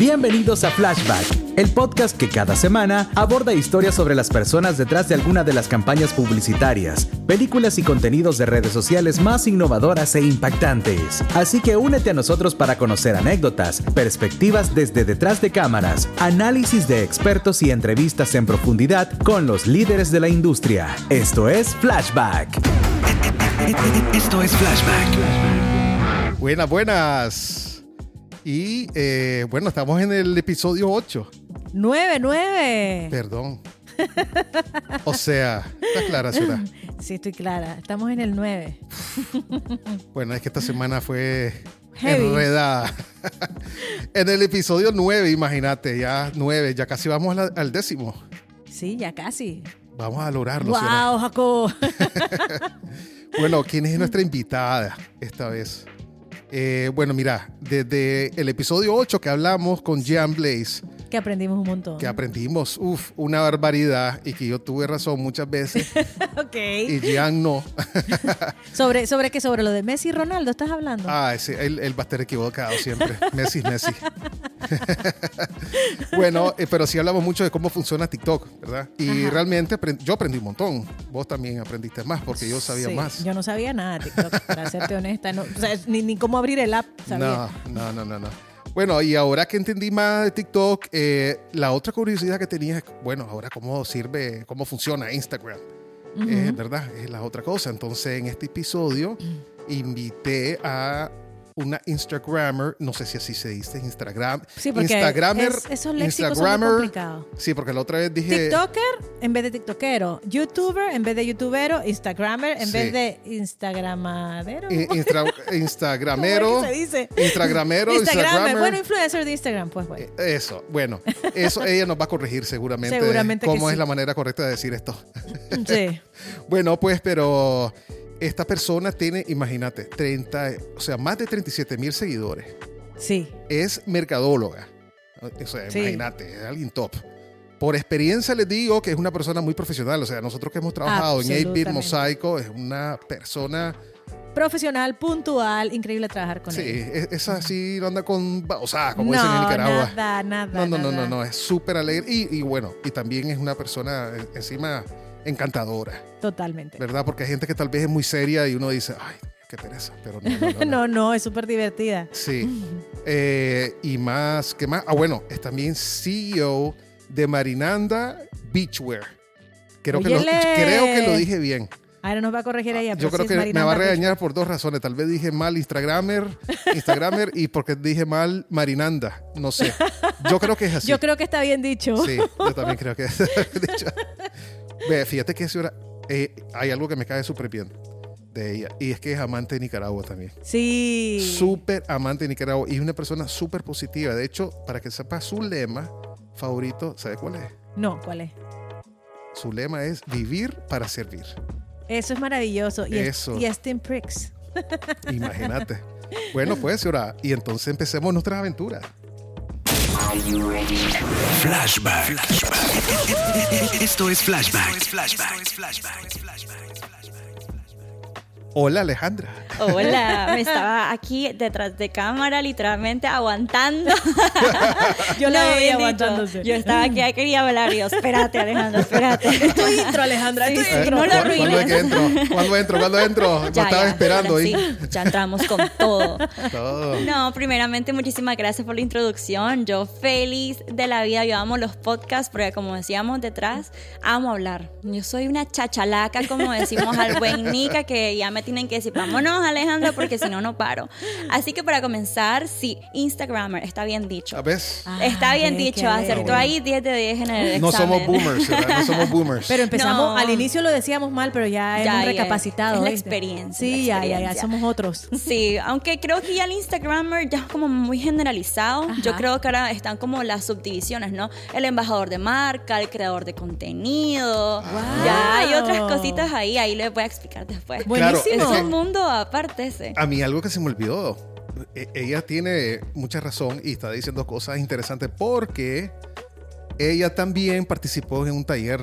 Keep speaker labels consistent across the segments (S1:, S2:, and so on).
S1: Bienvenidos a Flashback, el podcast que cada semana aborda historias sobre las personas detrás de alguna de las campañas publicitarias, películas y contenidos de redes sociales más innovadoras e impactantes. Así que únete a nosotros para conocer anécdotas, perspectivas desde detrás de cámaras, análisis de expertos y entrevistas en profundidad con los líderes de la industria. Esto es Flashback.
S2: Esto es Flashback.
S3: Buenas, buenas. Y eh, bueno, estamos en el episodio 8.
S4: 9, 9.
S3: Perdón. O sea, ¿está clara, ciudad?
S4: Sí, estoy clara. Estamos en el 9.
S3: Bueno, es que esta semana fue
S4: Heavy.
S3: enredada. En el episodio 9, imagínate, ya 9, ya casi vamos al, al décimo.
S4: Sí, ya casi.
S3: Vamos a lograrlo.
S4: Wow, Jacob.
S3: Bueno, ¿quién es nuestra invitada esta vez? Eh, bueno, mira, desde el episodio 8 que hablamos con Jean Blaze,
S4: que aprendimos un montón.
S3: que aprendimos, uff, una barbaridad y que yo tuve razón muchas veces
S4: ok.
S3: y Jean no.
S4: ¿Sobre, ¿Sobre qué? ¿Sobre lo de Messi y Ronaldo estás hablando?
S3: Ah, sí, él, él va a estar equivocado siempre. Messi, Messi. bueno, eh, pero sí hablamos mucho de cómo funciona TikTok, ¿verdad? Y
S4: Ajá.
S3: realmente yo aprendí un montón. Vos también aprendiste más porque yo sabía
S4: Sí,
S3: más.
S4: Yo no sabía nada de TikTok, para serte honesta. No, o sea, ni, ni cómo abrir el app, sabía.
S3: No, no, no, no, no. Bueno, y ahora que entendí más de TikTok, eh, la otra curiosidad que tenía es, bueno, ahora cómo sirve, cómo funciona Instagram. Eh, ¿Verdad? Es la otra cosa. Entonces, en este episodio, invité a una Instagrammer, no sé si así se dice, Instagram.
S4: Sí, porque
S3: Instagrammer.
S4: es- esos léxicos
S3: Instagrammer. Sí, porque la otra vez dije.
S4: TikToker en vez de TikTokero. YouTuber en vez de YouTubero. Instagrammer en
S3: Sí.
S4: vez de Instagramadero.
S3: eh, instra- Instagramero.
S4: ¿Cómo es que se dice?
S3: Instagramero,
S4: Instagrammer. Bueno, influencer de Instagram, pues bueno.
S3: Eh, Eso, bueno, eso ella nos va a corregir seguramente.
S4: Seguramente que
S3: cómo es
S4: sí.
S3: la manera correcta de decir esto.
S4: Sí.
S3: Bueno, pues, pero esta persona tiene, imagínate, 30, o sea, más de 37 mil seguidores.
S4: Sí.
S3: Es mercadóloga. O sea,
S4: Sí.
S3: imagínate, es alguien top. Por experiencia les digo que es una persona muy profesional. O sea, nosotros que hemos trabajado en 8-Bit
S4: Absolutamente.
S3: Mosaico, es una persona.
S4: Profesional, puntual, increíble trabajar con
S3: Sí,
S4: él.
S3: es- esa sí no anda con. O sea, como
S4: no,
S3: dicen en Nicaragua.
S4: nada, nada.
S3: No, no, no,
S4: nada.
S3: no, no, es súper alegre y, y bueno, y también es una persona eh, encima encantadora,
S4: Totalmente.
S3: ¿verdad? Porque hay gente que tal vez es muy seria y uno dice, ay, qué pereza, pero no, no, no, no.
S4: No, no, es súper divertida.
S3: Sí. Eh, y más, ¿qué más? Ah, bueno, es también CEO de Marinanda Beachwear. Creo que, lo, creo que lo dije bien.
S4: Ahora nos va a corregir ella.
S3: Yo
S4: pero
S3: creo
S4: sí
S3: que me va a regañar por dos razones. Tal vez dije mal Instagramer, Instagramer y porque dije mal Marinanda. No sé. Yo creo que es así.
S4: Yo creo que está bien dicho.
S3: Sí, yo también creo que de hecho, Ve, fíjate que señora, eh, hay algo que me cae súper bien de ella y es que es amante de Nicaragua también.
S4: Sí.
S3: Súper amante de Nicaragua y es una persona súper positiva. De hecho, para que sepa su lema favorito, ¿sabe cuál es?
S4: No, ¿cuál es?
S3: Su lema es vivir para servir.
S4: Eso es maravilloso. Y, es-
S3: Eso.
S4: y es Tim Pricks.
S3: Imagínate. Bueno, pues, señora, y entonces empecemos nuestras aventuras.
S2: Flashback. Esto es Flashback.
S3: Hola, Alejandra.
S5: Hola, me estaba aquí detrás de cámara, literalmente aguantando.
S4: Yo la
S5: Lo
S4: veía aguantándose.
S5: Yo estaba aquí, quería hablar. Y yo, espérate, Alejandro, espérate.
S4: Es tu intro, Alejandra.
S5: Sí,
S4: es tu
S5: sí,
S4: intro.
S5: no lo
S3: ¿Cu- ¿Cuándo
S5: arruines.
S3: que entro? ¿Cuándo entro? ¿Cuándo entro?
S5: Ya,
S3: estaba
S5: ya,
S3: esperando
S5: ahora
S3: ahí.
S5: sí, ya entramos con todo.
S3: Todo.
S5: No, primeramente muchísimas gracias por la introducción. Yo feliz de la vida, yo amo los podcasts porque como decíamos detrás, amo hablar. Yo soy una chachalaca, como decimos al buen Nica, que ya me tienen que decir, vámonos Alejandra, porque si no, no paro. Así que para comenzar, sí, Instagrammer, está bien dicho.
S3: ¿Sabes?
S4: Ah,
S5: Está bien
S4: ve,
S5: dicho, acertó
S4: bello.
S5: ahí 10 de 10 en el examen.
S3: No somos boomers, ¿verdad? No somos boomers.
S4: Pero empezamos,
S5: No.
S4: al inicio lo decíamos mal, pero ya,
S5: Ya,
S4: hemos
S5: ya,
S4: recapacitado.
S5: es la experiencia,
S4: Sí,
S5: la
S4: ya, ya, ya,
S5: experiencia.
S4: somos otros.
S5: Sí, aunque creo que ya el Instagrammer ya es como muy generalizado. Yo
S4: Ajá.
S5: creo que ahora están como las subdivisiones, ¿no? El embajador de marca, el creador de contenido. Ya hay otras cositas ahí, ahí les voy a explicar después.
S3: Claro,
S4: Buenísimo.
S5: Es un mundo aparte ese.
S3: A mí algo que se me olvidó. E- Ella tiene mucha razón y está diciendo cosas interesantes porque ella también participó en un taller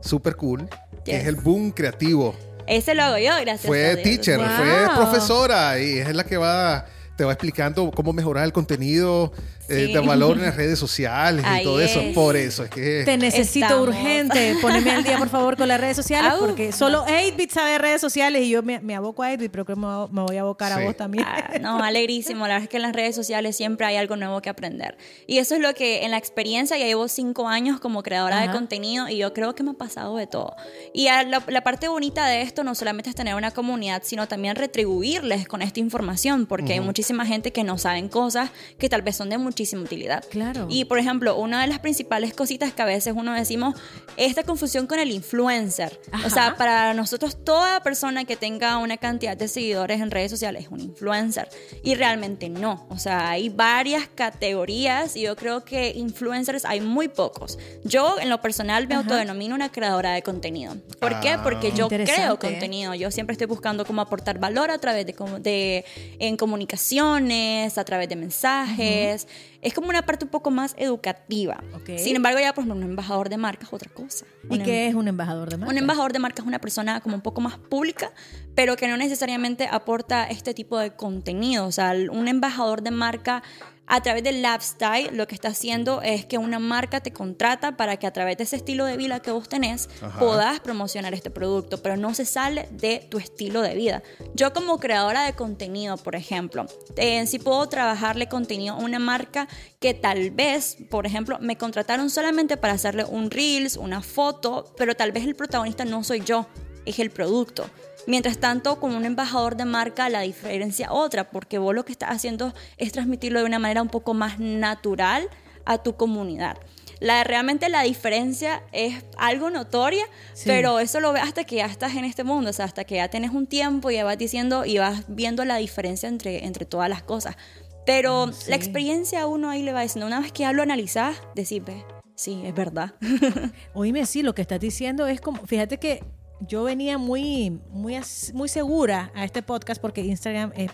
S3: súper cool, que
S5: Yes.
S3: es el Boom Creativo.
S5: Ese lo hago yo, gracias a
S3: Fue
S5: Dios.
S3: teacher,
S4: Wow.
S3: fue profesora y es la que va te va explicando cómo mejorar el contenido eh,
S5: Sí.
S3: de valor en las redes sociales y
S5: Ahí
S3: todo eso.
S5: es.
S3: Por eso es que...
S4: Te necesito
S5: Estamos.
S4: urgente. Poneme al día, por favor, con las redes sociales,
S5: Au.
S4: porque solo 8-Bit sabe redes sociales y yo me, me aboco a 8-Bit, pero creo que me, me voy a abocar
S3: Sí.
S4: a vos también.
S5: Ah, no, alegrísimo. La verdad es que en las redes sociales siempre hay algo nuevo que aprender. Y eso es lo que en la experiencia, ya llevo cinco años como creadora
S4: Ajá.
S5: de contenido y yo creo que me ha pasado de todo. Y a la, la parte bonita de esto no solamente es tener una comunidad, sino también retribuirles con esta información, porque hay muchísima gente que no saben cosas que tal vez son de muchísima utilidad.
S4: Claro.
S5: Y por ejemplo, una de las principales cositas que a veces uno decimos, esta confusión con el influencer.
S4: Ajá.
S5: O sea, para nosotros toda persona que tenga una cantidad de seguidores en redes sociales es un influencer. Y realmente no. O sea, hay varias categorías y yo creo que influencers hay muy pocos. Yo en lo personal me
S4: Ajá.
S5: autodenomino una creadora de contenido. ¿Por qué?
S3: Ah.
S5: Porque yo creo contenido. Yo siempre estoy buscando cómo aportar valor a través de, de en comunicaciones, a través de mensajes. Es como una parte un poco más educativa. Sin embargo, ya por ejemplo, un embajador de marca es otra cosa.
S4: ¿Y
S5: Un
S4: qué es un embajador de marca?
S5: un embajador de marca es una persona como un poco más pública, pero que no necesariamente aporta este tipo de contenido. O sea, un embajador de marca a través del lifestyle lo que está haciendo es que una marca te contrata para que a través de ese estilo de vida que vos tenés
S3: Ajá.
S5: puedas promocionar este producto, pero no se sale de tu estilo de vida. Yo como creadora de contenido, por ejemplo, eh, sí puedo trabajarle contenido a una marca que tal vez, por ejemplo, me contrataron solamente para hacerle un reels, una foto, pero tal vez el protagonista no soy yo, es el producto. Mientras tanto, como un embajador de marca, la diferencia otra, porque vos lo que estás haciendo es transmitirlo de una manera un poco más natural a tu comunidad. La, realmente la diferencia es algo notoria,
S4: Sí.
S5: pero eso lo ves hasta que ya estás en este mundo, o sea, hasta que ya tienes un tiempo y ya vas diciendo y vas viendo la diferencia entre, entre todas las cosas. Pero
S4: sí.
S5: la experiencia a uno ahí le va diciendo, una vez que ya lo analizás, decís, ve, sí, es verdad.
S4: Oíme, sí, lo que estás diciendo es como, fíjate que yo venía muy, muy, muy segura a este podcast porque Instagram es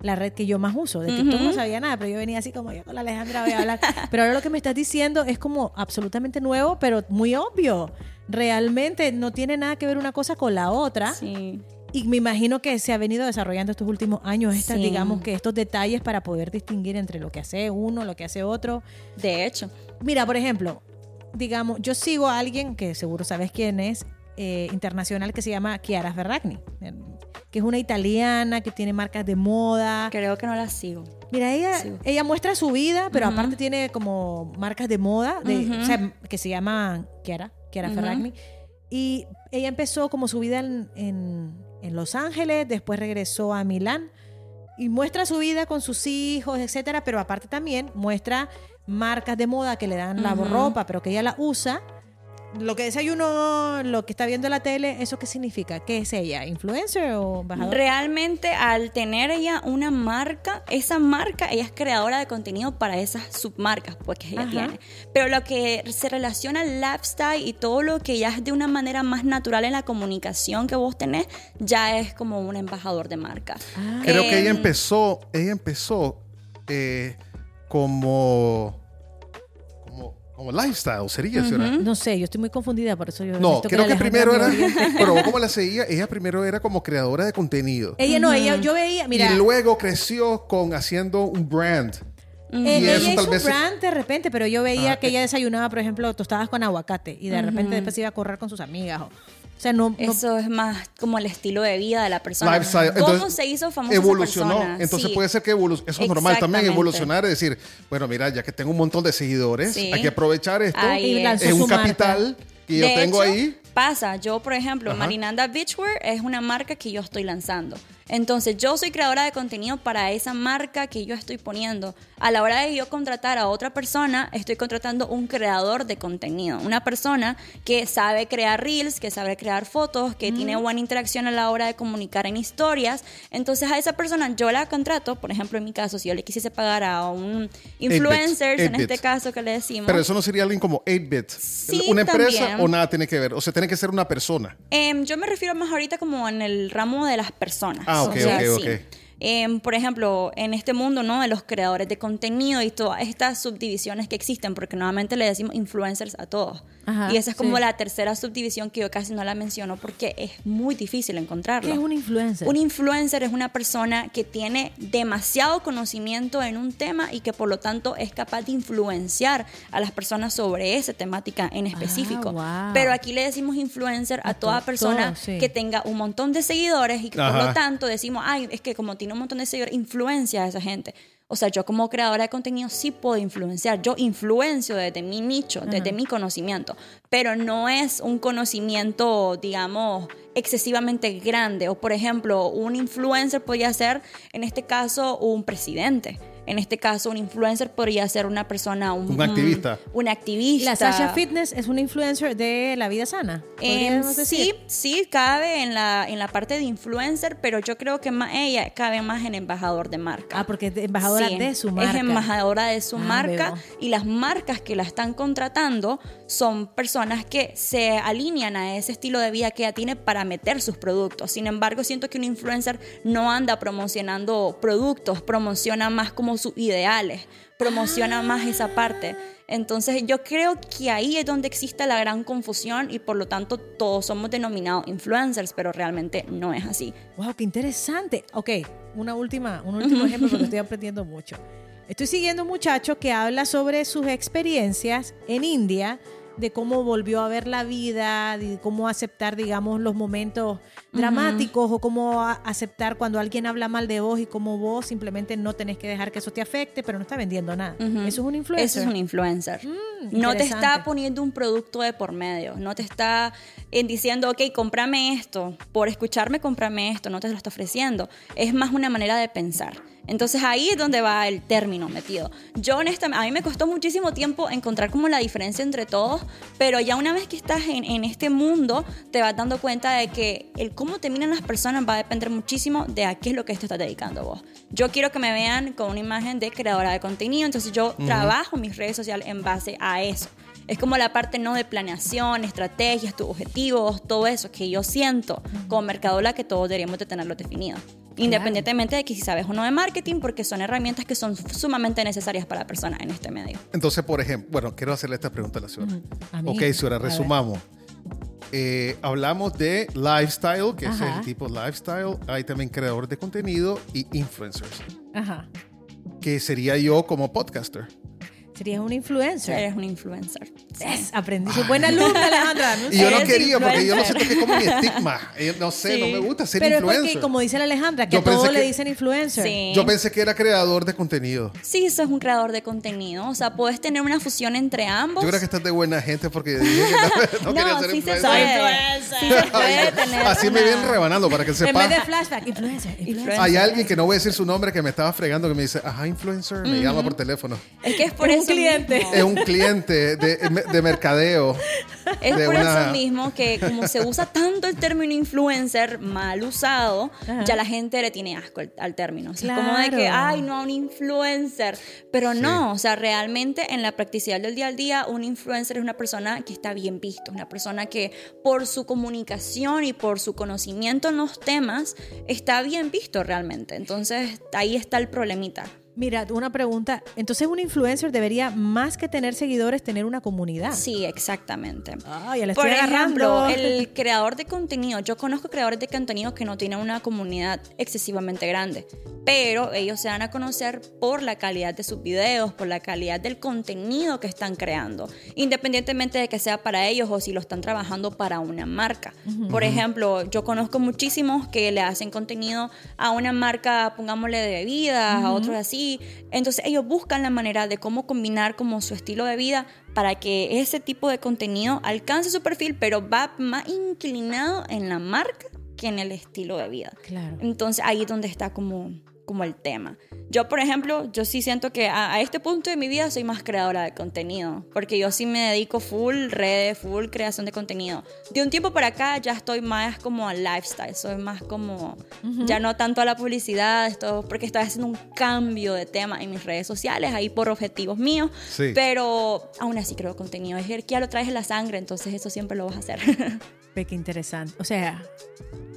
S4: la red que yo más uso. De TikTok no sabía nada, pero yo venía así como yo con la Alejandra voy a hablar. Pero ahora lo que me estás diciendo es como absolutamente nuevo, pero muy obvio. Realmente no tiene nada que ver una cosa con la otra.
S5: Sí.
S4: Y me imagino que se ha venido desarrollando estos últimos años, estas,
S5: Sí.
S4: digamos que estos detalles para poder distinguir entre lo que hace uno, lo que hace otro.
S5: De hecho.
S4: Mira, por ejemplo, digamos, yo sigo a alguien que seguro sabes quién es, eh, internacional, que se llama Chiara Ferragni, eh, que es una italiana que tiene marcas de moda.
S5: Creo que no la sigo.
S4: Mira, ella,
S5: Sí.
S4: ella muestra su vida, pero
S5: Ujú.
S4: aparte tiene como marcas de moda, de,
S5: Ujú.
S4: o sea, que se llama Chiara, Chiara
S5: Ujú.
S4: Ferragni. Y ella empezó como su vida en, en- en Los Ángeles, después regresó a Milán y muestra su vida con sus hijos, etcétera, pero aparte también muestra marcas de moda que le dan la
S5: Ujú.
S4: ropa, pero que ella la usa. Lo que desayuno, lo que está viendo en la tele, ¿eso qué significa? ¿Qué es ella? ¿Influencer o embajador?
S5: Realmente al tener ella una marca, esa marca, ella es creadora de contenido para esas submarcas pues, que ella
S4: Ajá.
S5: tiene. Pero lo que se relaciona al lifestyle y todo lo que ya es de una manera más natural en la comunicación que vos tenés, ya es como un embajador de marca.
S4: Ah.
S3: Creo que ella
S5: Em,
S3: empezó, ella empezó eh, como, como, lifestyle, sería.
S4: No sé, yo estoy muy confundida, por eso yo
S3: No, creo que
S4: la
S3: primero era, pero vos como la seguía, ella primero era como creadora de contenido.
S4: Ella no, ella, yo veía, mira,
S3: y luego creció con haciendo un brand.
S4: eh,
S3: y
S4: ella
S3: eso
S4: hizo
S3: tal
S4: un
S3: vez-
S4: brand de repente, pero yo veía
S3: Ah,
S4: que ella desayunaba, por ejemplo, tostadas con aguacate y de repente después iba a correr con sus amigas. O sea, no, no-
S5: Eso es más como el estilo de vida de la persona.
S3: Lifestyle.
S5: ¿Cómo
S3: Entonces,
S5: se hizo famosa esa
S3: Evolucionó.
S5: persona?
S3: Entonces
S5: Sí.
S3: puede ser que evolu- eso es normal también, evolucionar, es decir, bueno, mira, ya que tengo un montón de seguidores,
S5: Sí.
S3: hay que aprovechar esto.
S5: Ahí es.
S3: un
S4: marca.
S3: capital que yo
S5: De
S3: tengo
S5: hecho,
S3: ahí.
S5: Pasa, yo por ejemplo,
S3: Ajá.
S5: Marinanda Beachwear es una marca que yo estoy lanzando. Entonces yo soy creadora de contenido para esa marca que yo estoy poniendo. A la hora de yo contratar a otra persona, estoy contratando un creador de contenido. Una persona que sabe crear reels, que sabe crear fotos, que tiene buena interacción a la hora de comunicar en historias. Entonces a esa persona yo la contrato, por ejemplo en mi caso, si yo le quisiese pagar a un influencer, en
S3: 8-bit.
S5: este caso que le decimos.
S3: Pero eso no sería alguien como 8-bit.
S5: Sí,
S3: una empresa
S5: también.
S3: o nada tiene que ver. O sea, tiene que ser una persona.
S5: Em, yo me refiero más ahorita como en el ramo de las personas.
S3: Ah, ok,
S5: O sea,
S3: ok,
S5: sí.
S3: ok.
S5: em, por ejemplo, en este mundo, ¿no? De los creadores de contenido y todas estas subdivisiones que existen, porque normalmente le decimos influencers a todos.
S4: Ajá,
S5: y esa es como
S4: sí.
S5: la tercera subdivisión que yo casi no la menciono porque es muy difícil encontrarla.
S4: ¿Qué es un influencer?
S5: Un influencer es una persona que tiene demasiado conocimiento en un tema y que por lo tanto es capaz de influenciar a las personas sobre esa temática en específico.
S4: Ah, wow.
S5: Pero aquí le decimos influencer a,
S4: A
S5: toda
S4: to-
S5: persona
S4: todo, sí.
S5: que tenga un montón de seguidores y que por lo tanto decimos, ay, es que como tiene un montón de seguidores, influencia a esa gente. O sea, yo como creadora de contenido sí puedo influenciar. Yo influencio desde mi nicho, desde mi conocimiento, pero no es un conocimiento, digamos, excesivamente grande. O por ejemplo, un influencer podría ser, en este caso, un presidente. En este caso, un influencer podría ser una persona, un,
S3: Un activista.
S5: Un activista.
S4: La Sasha Fitness es una influencer de la vida sana.
S5: Eh,
S4: decir.
S5: sí, sí, cabe en la, en la parte de influencer, pero yo creo que más ella cabe más en embajador de marca.
S4: Ah, porque es embajadora
S5: Sí,
S4: de su marca.
S5: Es embajadora de su
S4: Ah,
S5: marca
S4: veo.
S5: y las marcas que la están contratando son personas que se alinean a ese estilo de vida que ella tiene para meter sus productos. Sin embargo, siento que un influencer no anda promocionando productos, promociona más como sus ideales, promociona más esa parte. Entonces yo creo que ahí es donde existe la gran confusión y por lo tanto todos somos denominados influencers, pero realmente no es así.
S4: Wow, qué interesante. Ok, una última, un último ejemplo porque estoy aprendiendo mucho. Estoy siguiendo un muchacho que habla sobre sus experiencias en India, de cómo volvió a ver la vida, de cómo aceptar, digamos, los momentos dramáticos o cómo aceptar cuando alguien habla mal de vos y cómo vos simplemente no tenés que dejar que eso te afecte, pero no está vendiendo nada. Eso es un influencer.
S5: Eso es un influencer. no te está poniendo un producto de por medio. No te está diciendo, ok, cómprame esto. Por escucharme, cómprame esto. No te lo está ofreciendo. Es más una manera de pensar. Entonces ahí es donde va el término metido. Yo honestamente, a mí me costó muchísimo tiempo encontrar como la diferencia entre todos, pero ya una vez que estás en, en este mundo, te vas dando cuenta de que el cómo te miran las personas va a depender muchísimo de a qué es lo que te estás dedicando vos. Yo quiero que me vean con una imagen de creadora de contenido, entonces yo trabajo mis redes sociales en base a eso. Es como la parte no de planeación, estrategias, tus objetivos, todo eso que yo siento como mercadola que todos deberíamos de tenerlo definido. Independientemente de que si sabes o no de marketing, porque son herramientas que son sumamente necesarias para personas en este medio.
S3: Entonces, por ejemplo, bueno, quiero hacerle esta pregunta a la señora.
S4: A mí.
S3: Ok, señora, resumamos. Eh, hablamos de lifestyle, que es el tipo lifestyle. Hay también creadores de contenido y influencers,
S4: Ajá.
S3: que sería yo como podcaster.
S4: Serías un influencer.
S5: Eres un influencer.
S4: Yes, aprendí. Soy buena alumna, Alejandra. No
S3: Y yo no quería, porque yo
S5: influencer.
S3: siento que es como mi estigma. Eh, No sé,
S5: Sí.
S3: no me gusta ser
S4: Pero es
S3: influencer.
S4: porque, como dice la Alejandra, que a todos le dicen influencer.
S5: Sí.
S3: Yo pensé que era creador de contenido.
S5: Sí, sos un creador de contenido. O sea, puedes tener una fusión entre ambos.
S3: Yo creo que estás de buena gente porque dije que no, no quería ser
S5: sí se
S3: influencer.
S5: puede. Sí se puede tener.
S3: Así me
S5: una-
S3: vienen rebanando para que
S4: En
S3: sepa.
S4: vez de flashback, influencer. influencer.
S5: Influencer.
S3: Hay alguien que no voy a decir su nombre que me estaba fregando que me dice, ajá, influencer, me llama por teléfono.
S5: Es que es por
S4: Es un cliente.
S5: mismo.
S3: Es un cliente de, de mercadeo.
S5: Es
S3: de
S5: por
S3: una-
S5: eso mismo que como se usa tanto el término influencer mal usado,
S4: Ajá.
S5: ya la gente le tiene asco al, al término. O sea, es como de que,
S4: Claro.
S5: ay, no, un influencer. Pero no, o sea, realmente en la practicidad del día al día, un influencer es una persona que está bien visto, una persona que por su comunicación y por su conocimiento en los temas está bien visto realmente. Entonces, ahí está el problemita.
S4: Mira, una pregunta. Entonces, un influencer debería, más que tener seguidores, tener una comunidad.
S5: Sí, exactamente.
S4: Ay, la
S5: Por
S4: agarrando.
S5: ejemplo, el creador de contenido. Yo conozco creadores de contenido que no tienen una comunidad excesivamente grande, pero ellos se dan a conocer por la calidad de sus videos, por la calidad del contenido que están creando, independientemente de que sea para ellos o si lo están trabajando para una marca. Por ejemplo, yo conozco muchísimos que le hacen contenido a una marca, pongámosle de bebidas, a otros así. Entonces ellos buscan la manera de cómo combinar como su estilo de vida para que ese tipo de contenido alcance su perfil, pero va más inclinado en la marca que en el estilo de vida.
S4: Claro.
S5: Entonces ahí es donde está como, como el tema. Yo, por ejemplo, yo sí siento que a, a este punto de mi vida soy más creadora de contenido, porque yo sí me dedico full redes, full creación de contenido. De un tiempo para acá ya estoy más como al lifestyle, soy más como, ya no tanto a la publicidad, esto, porque estoy haciendo un cambio de tema en mis redes sociales, ahí por objetivos míos,
S3: Sí.
S5: pero aún así creo contenido. Es que ya lo traes en la sangre, entonces eso siempre lo vas a hacer.
S4: Ve qué interesante. O sea,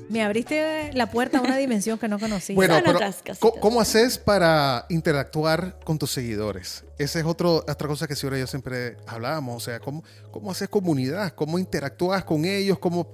S4: Me abriste la puerta a una dimensión que no conocía.
S3: Bueno, pero. ¿cómo, cómo haces para interactuar con tus seguidores? Esa es otro, otra cosa que Ciora y yo siempre hablábamos. O sea, ¿cómo, ¿cómo haces comunidad? ¿Cómo interactúas con ellos? ¿Cómo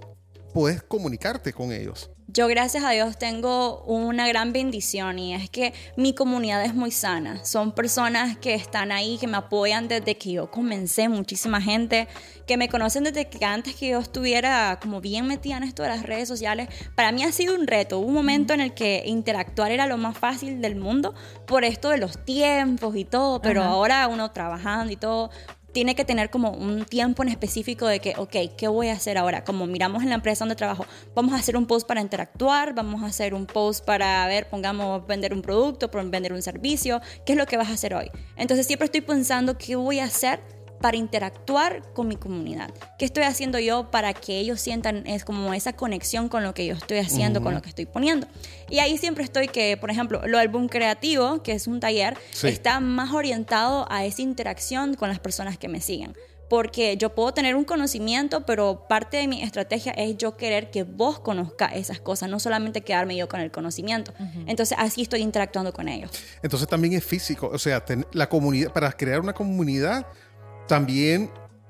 S3: puedes comunicarte con ellos?
S5: Yo gracias a Dios tengo una gran bendición y es que mi comunidad es muy sana. Son personas que están ahí, que me apoyan desde que yo comencé, muchísima gente que me conocen desde que antes que yo estuviera como bien metida en esto de las redes sociales. Para mí ha sido un reto. Hubo un momento en el que interactuar era lo más fácil del mundo por esto de los tiempos y todo, pero
S4: Ajá.
S5: ahora uno trabajando y todo tiene que tener como un tiempo en específico de que, ok, ¿qué voy a hacer ahora? Como miramos en la empresa donde trabajo, vamos a hacer un post para interactuar, vamos a hacer un post para ver, pongamos, vender un producto, vender un servicio, ¿qué es lo que vas a hacer hoy? Entonces siempre estoy pensando qué voy a hacer para interactuar con mi comunidad. ¿Qué estoy haciendo yo para que ellos sientan es como esa conexión con lo que yo estoy haciendo, con lo que estoy poniendo? Y ahí siempre estoy que, por ejemplo, lo del boom creativo, que es un taller,
S3: Sí.
S5: está más orientado a esa interacción con las personas que me siguen. Porque yo puedo tener un conocimiento, pero parte de mi estrategia es yo querer que vos conozcas esas cosas, no solamente quedarme yo con el conocimiento. Entonces así estoy interactuando con ellos.
S3: Entonces también es físico. O sea, la comunidad, para crear una comunidad, también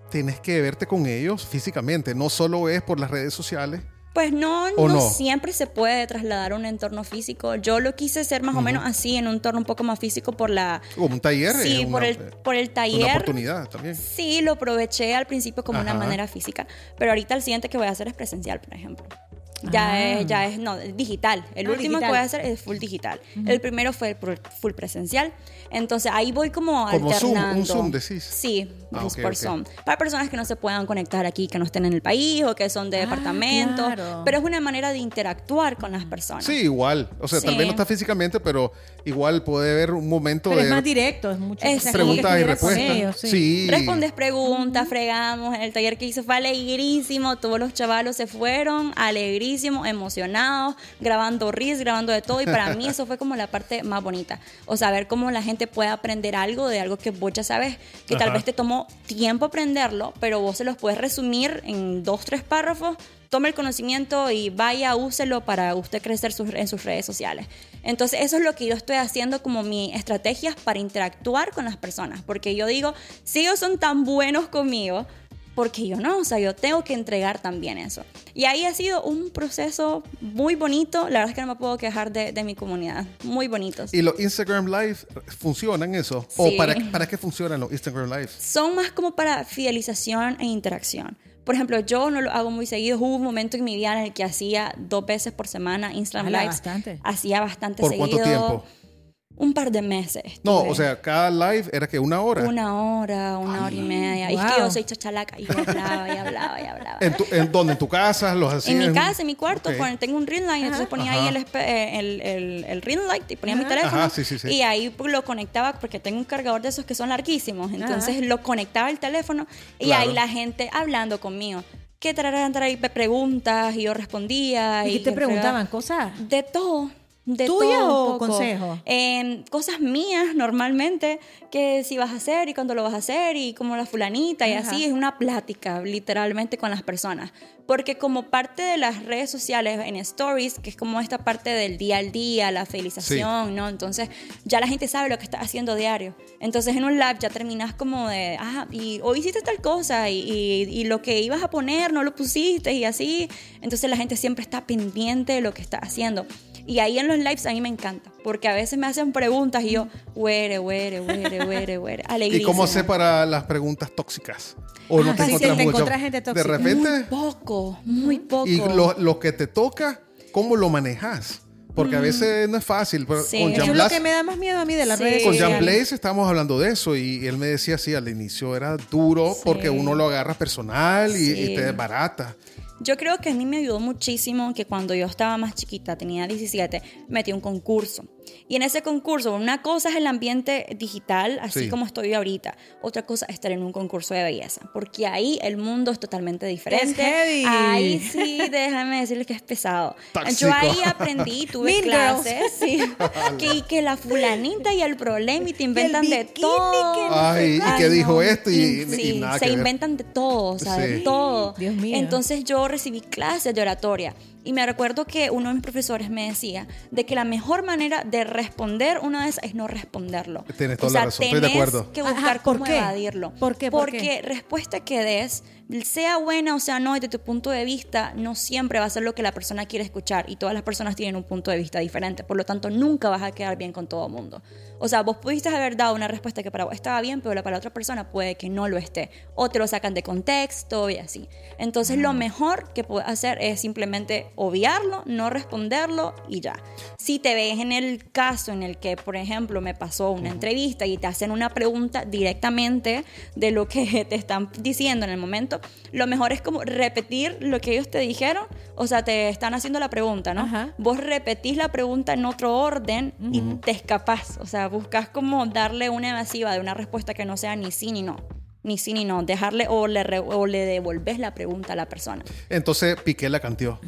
S3: tienes que verte con ellos físicamente. No solo es por las redes sociales.
S5: Pues no,
S3: ¿O
S5: no,
S3: no?
S5: siempre se puede trasladar a un entorno físico. Yo lo quise hacer más o menos así, en un entorno un poco más físico por la...
S3: Como un taller.
S5: Sí,
S3: es
S5: por
S3: una-
S5: el, por el
S3: Una
S5: taller.
S3: oportunidad también.
S5: Sí, lo aproveché al principio como una
S3: Ajá.
S5: manera física, pero ahorita el siguiente que voy a hacer es presencial, por ejemplo. Ya
S4: Ah.
S5: es, ya es, no, es digital. El
S4: Ah,
S5: último que
S4: digital.
S5: voy a hacer es full digital. El primero fue full presencial. Entonces ahí voy como
S3: Como Zoom, un
S5: alternando.
S3: Zoom, decís.
S5: Sí,
S3: Ah,
S5: pues
S3: ok,
S5: por
S3: ok.
S5: Zoom. Para personas que no se puedan conectar aquí, que no estén en el país o que son de
S4: Ah,
S5: departamento.
S4: claro.
S5: Pero es una manera de interactuar con las personas.
S3: Sí, igual. O sea, tal
S5: Sí.
S3: vez no está físicamente, pero igual puede haber un momento
S4: Pero
S3: de
S4: es más directo, es mucho
S5: Es
S4: que
S3: preguntas y respuestas.
S4: sí.
S3: sí.
S5: Respondes preguntas, fregamos. El taller que hice fue alegrísimo. Todos los chavalos se fueron alegrísimos, emocionados, grabando reels, grabando de todo. Y para mí eso fue como la parte más bonita. O sea, ver cómo la gente puede aprender algo de algo que vos ya sabes, que tal vez te tomó tiempo aprenderlo, pero vos se los puedes resumir en dos, tres párrafos. Tome el conocimiento y vaya, úselo para usted crecer sus- en sus redes sociales. Entonces, eso es lo que yo estoy haciendo como mi estrategias para interactuar con las personas. Porque yo digo, si ellos son tan buenos conmigo, porque yo no, o sea, yo tengo que entregar también eso. Y ahí ha sido un proceso muy bonito. La verdad es que no me puedo quejar de, de mi comunidad. Muy bonitos.
S3: ¿Y los Instagram Live funcionan eso? ¿O
S5: Sí.
S3: para, para qué funcionan los Instagram Live?
S5: son más como para fidelización e interacción. Por ejemplo, yo no lo hago muy seguido. Hubo un momento en mi vida en el que hacía dos veces por semana Instagram Lives.
S4: bastante.
S5: Hacía bastante
S3: ¿Por
S5: seguido.
S3: cuánto tiempo?
S5: Un par de meses.
S3: No, o sea, cada live era que una hora.
S5: Una hora, una hora y media. Y es que yo soy chachalaca y yo hablaba y hablaba y hablaba.
S3: ¿En, tu, en dónde? ¿En tu casa? ¿Los hacías?
S5: En mi casa, en mi cuarto, pon- tengo un ring light, entonces ponía
S3: Ajá.
S5: ahí el, eh, el, el, el ring light y ponía mi teléfono.
S3: Ajá, sí, sí, sí.
S5: Y ahí lo conectaba, porque tengo un cargador de esos que son larguísimos. Entonces lo conectaba al teléfono y
S3: Claro.
S5: ahí la gente hablando conmigo. Que traerán traer preguntas y yo respondía.
S4: ¿Y qué te preguntaban? ¿Cosas?
S5: De todo. De
S4: ¿Tuyas o consejos?
S5: Eh, cosas mías normalmente, que si vas a hacer y cuándo lo vas a hacer y como la fulanita y
S4: Ajá.
S5: así, es una plática literalmente con las personas. Porque como parte de las redes sociales en stories, que es como esta parte del día al día, la fidelización, ¿no? Entonces ya la gente sabe lo que estás haciendo diario. Entonces en un live ya terminas como de, ah, y hoy hiciste tal cosa y, y- y lo que ibas a poner no lo pusiste y así. Entonces la gente siempre está pendiente de lo que estás haciendo. Y ahí en los lives a mí me encanta, porque a veces me hacen preguntas y yo, huere, huere, huere, huere, huere.
S3: ¿Y
S5: Alegrísimo.
S3: cómo hace para las preguntas tóxicas? ¿O no
S4: Ah,
S3: te
S4: sí,
S3: encuentras
S4: te encuentras gente tóxica.
S3: De repente,
S5: Muy poco, muy poco.
S3: y lo, lo que te toca, ¿cómo lo manejas? Porque a veces no es fácil. Pero
S5: Mm. Sí.
S3: Con
S5: Eso
S3: Jan
S4: es lo
S3: Blas,
S4: que me da más miedo a mí de las
S5: Sí.
S4: redes
S3: con. Jan Blaze estábamos hablando de eso y él me decía así, al inicio era duro
S5: Sí.
S3: porque uno lo agarra personal y, y
S5: Sí.
S3: te desbarata.
S5: Yo creo que a mí me ayudó muchísimo que cuando yo estaba más chiquita, tenía 17, metí un concurso. Y en ese concurso, una cosa es el ambiente digital, así
S3: Sí.
S5: como estoy ahorita. Otra cosa es estar en un concurso de belleza, porque ahí el mundo es totalmente diferente.
S4: heavy.
S5: Ahí sí, déjame decirles que es pesado.
S3: Tóxico.
S5: Yo ahí aprendí, tuve
S4: Mean
S5: clases, sí, que, y que la fulanita y el problema y te inventan de
S4: bikini
S5: todo.
S4: que
S3: Ay, y que dijo
S5: no.
S3: esto y, y
S5: sí,
S3: nada
S5: se
S3: que ver.
S5: inventan de todo, o sea, de todo.
S4: Dios mío.
S5: Entonces yo recibí clases de oratoria y me recuerdo que uno de mis profesores me decía de que la mejor manera de responder una vez es no responderlo.
S3: Tienes toda
S5: o sea,
S3: la razón, estoy de acuerdo.
S5: que
S4: Ajá,
S5: buscar
S4: ¿por
S5: cómo
S4: qué?
S5: evadirlo.
S4: ¿Por qué? ¿Por
S5: Porque
S4: qué?
S5: respuesta que des, sea buena o sea no, desde tu punto de vista, no siempre va a ser lo que la persona quiere escuchar y todas las personas tienen un punto de vista diferente. Por lo tanto, nunca vas a quedar bien con todo el mundo. O sea, vos pudiste haber dado una respuesta que para vos estaba bien, pero para otra persona puede que no lo esté. O te lo sacan de contexto y así. Entonces, lo mejor que puedes hacer es simplemente obviarlo, no responderlo y ya. Si te ves en el caso en el que, por ejemplo, me pasó una entrevista y te hacen una pregunta directamente de lo que te están diciendo en el momento, lo mejor es como repetir lo que ellos te dijeron. O sea, te están haciendo la pregunta, ¿no?
S4: Ajá.
S5: Vos repetís la pregunta en otro orden y te escapás. O sea, buscas como darle una evasiva de una respuesta que no sea ni sí ni no. Ni sí ni no. Dejarle o le, re- o le devolves la pregunta a la persona.
S3: Entonces Piqué la canteó.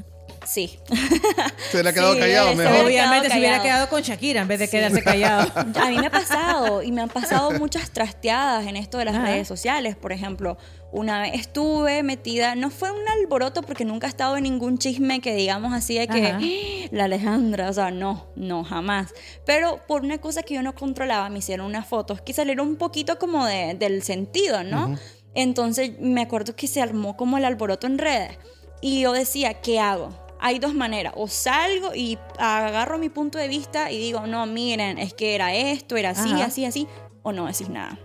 S5: Sí.
S3: Se le ha quedado
S5: Sí,
S3: callado mejor.
S5: hubiera
S4: Obviamente se hubiera quedado con Shakira en vez de quedarse callado.
S5: A mí me ha pasado y me han pasado muchas trasteadas en esto de las
S4: Ajá.
S5: redes sociales. Por ejemplo, una vez estuve metida, no fue un alboroto porque nunca he estado en ningún chisme que digamos así de que
S4: Ajá.
S5: "Ah, la Alejandra, o sea, no, no, jamás. Pero por una cosa que yo no controlaba, me hicieron unas fotos que salieron un poquito como de- del sentido, ¿no? Entonces me acuerdo que se armó como el alboroto en redes y yo decía, ¿qué hago? Hay dos maneras, o salgo y agarro mi punto de vista y digo, no, miren, es que era esto, era así,
S4: Ajá.
S5: así, así, o no decís nada.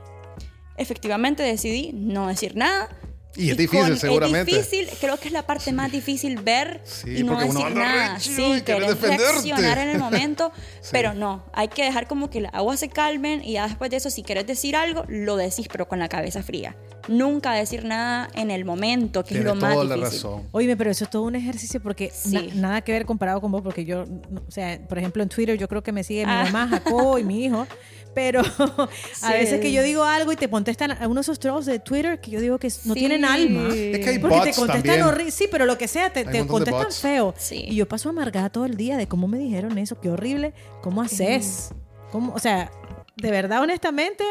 S5: Efectivamente decidí no decir nada.
S3: Y es difícil, seguramente.
S5: Es difícil, creo que es la parte más difícil ver
S3: Sí,
S5: y no
S3: porque uno
S5: decir
S3: anda
S5: nada.
S3: y
S5: Sí,
S3: quiere
S5: querer
S3: defenderte.
S5: reaccionar en el momento,
S3: Sí.
S5: pero no, hay que dejar como que las aguas se calmen y ya después de eso, si quieres decir algo, lo decís, pero con la cabeza fría. Nunca decir nada en el momento, que
S3: Tienes
S5: es lo más
S3: toda la
S5: difícil.
S3: razón.
S4: Oye, pero eso es todo un ejercicio porque
S5: Sí.
S4: na- nada que ver comparado con vos, porque yo, o sea, por ejemplo, en Twitter yo creo que me sigue mi
S5: Ah.
S4: mamá, Jacob y mi hijo, pero a
S5: Sí.
S4: veces que yo digo algo y te contestan a uno de esos trolls de Twitter que yo digo que no
S5: Sí.
S4: tienen alma.
S3: Es que hay
S4: Porque te
S3: bots
S4: contestan
S3: también.
S4: horrible, sí, pero lo que sea, te, te contestan feo.
S5: Sí.
S4: Y yo paso amargada todo el día de cómo me dijeron eso, qué horrible, cómo haces. ¿Cómo? O sea, de verdad, honestamente,